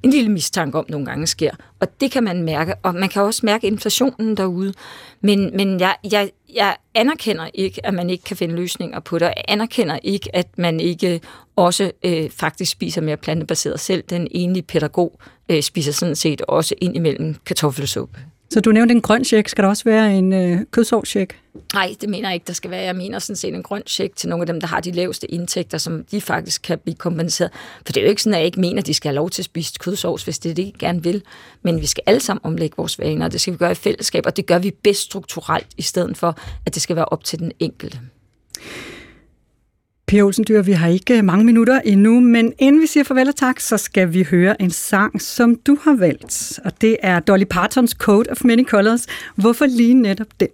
en lille mistanke om, nogle gange sker. Og det kan man mærke, og man kan også mærke inflationen derude. Men, men jeg, jeg, jeg anerkender ikke, at man ikke kan finde løsninger på det, jeg anerkender ikke, at man ikke også øh, faktisk spiser mere plantebaseret selv. Den enlige pædagog øh, spiser sådan set også ind imellem kartoffelsuppe. Så du nævnte en grøn check. Skal der også være en øh, kødsovscheck? Nej, det mener jeg ikke, der skal være. Jeg mener sådan set en grøn check til nogle af dem, der har de laveste indtægter, som de faktisk kan blive kompenseret. For det er jo ikke sådan, at jeg ikke mener, at de skal have lov til at spise kødsovs, hvis det er det, de gerne vil. Men vi skal alle sammen omlægge vores vaner, og det skal vi gøre i fællesskab, og det gør vi bedst strukturelt, i stedet for, at det skal være op til den enkelte. Pia Olsen Dyr, vi har ikke mange minutter endnu, men inden vi siger farvel og tak, så skal vi høre en sang, som du har valgt. Og det er Dolly Partons Code of Many Colors. Hvorfor lige netop den?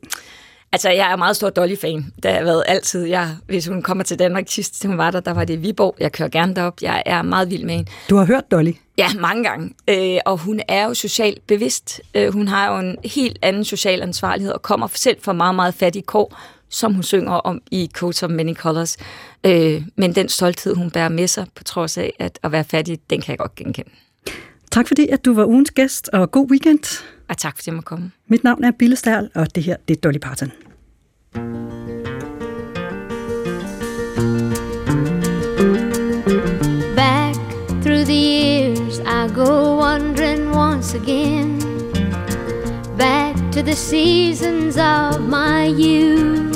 Altså, jeg er meget stor Dolly-fan. Det har været altid. Jeg, hvis hun kommer til Danmark sidst, hun var der, der var det i Viborg. Jeg kører gerne derop. Jeg er meget vild med hende. Du har hørt Dolly? Ja, mange gange. Øh, og hun er jo socialt bevidst. Øh, hun har jo en helt anden social ansvarlighed og kommer selv fra meget, meget fattige kår som hun synger om i Coats of Many Colors. Øh, men den stolthed, hun bærer med sig, på trods af at, at være fattig, den kan jeg godt genkende. Tak fordi, at du var ugens gæst, og god weekend. og tak fordi jeg måtte komme. Mit navn er Bille Stærl, og det her det er Dolly Parton. Back through the years, I go wandering once again. The seasons of my youth.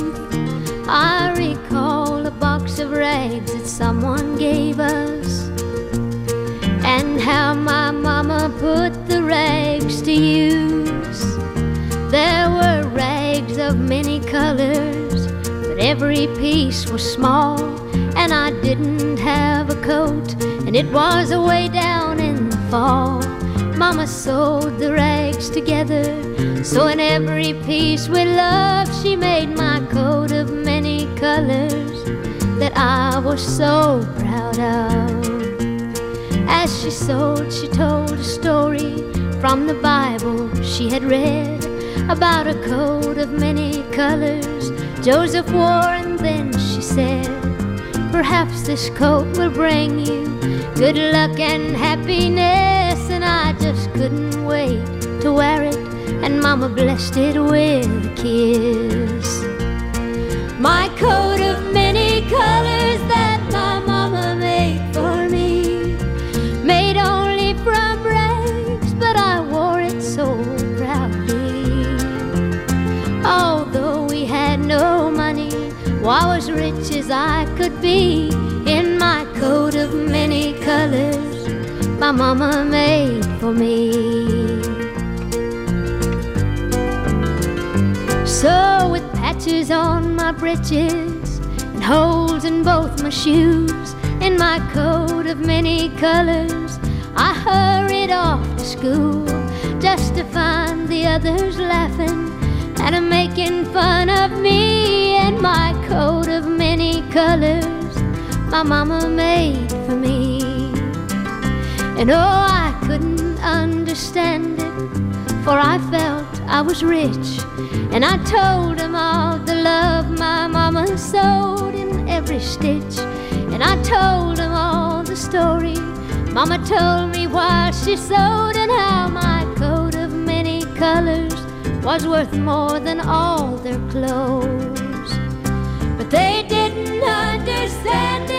I recall a box of rags that someone gave us, and how my mama put the rags to use. There were rags of many colors, but every piece was small, and I didn't have a coat, and it was away down in the fall. Mama sewed the rags together, so in every piece with love, she made my coat of many colors that I was so proud of. As she sewed, she told a story from the Bible she had read about a coat of many colors Joseph wore, and then she said, Perhaps this coat will bring you good luck and happiness. I just couldn't wait to wear it, and Mama blessed it with a kiss. My coat of many colors that my mama made for me, made only from rags, but I wore it so proudly. Although we had no money, I was rich as I could be in my coat of many colors my mama made for me. So, with patches on my breeches and holes in both my shoes, and my coat of many colors, I hurried off to school just to find the others laughing and a making fun of me and my coat of many colors my mama made for me. And oh, I couldn't understand it, for I felt I was rich. And I told them all the love my mama sewed in every stitch. And I told them all the story mama told me while she sewed, and how my coat of many colors was worth more than all their clothes. But they didn't understand it,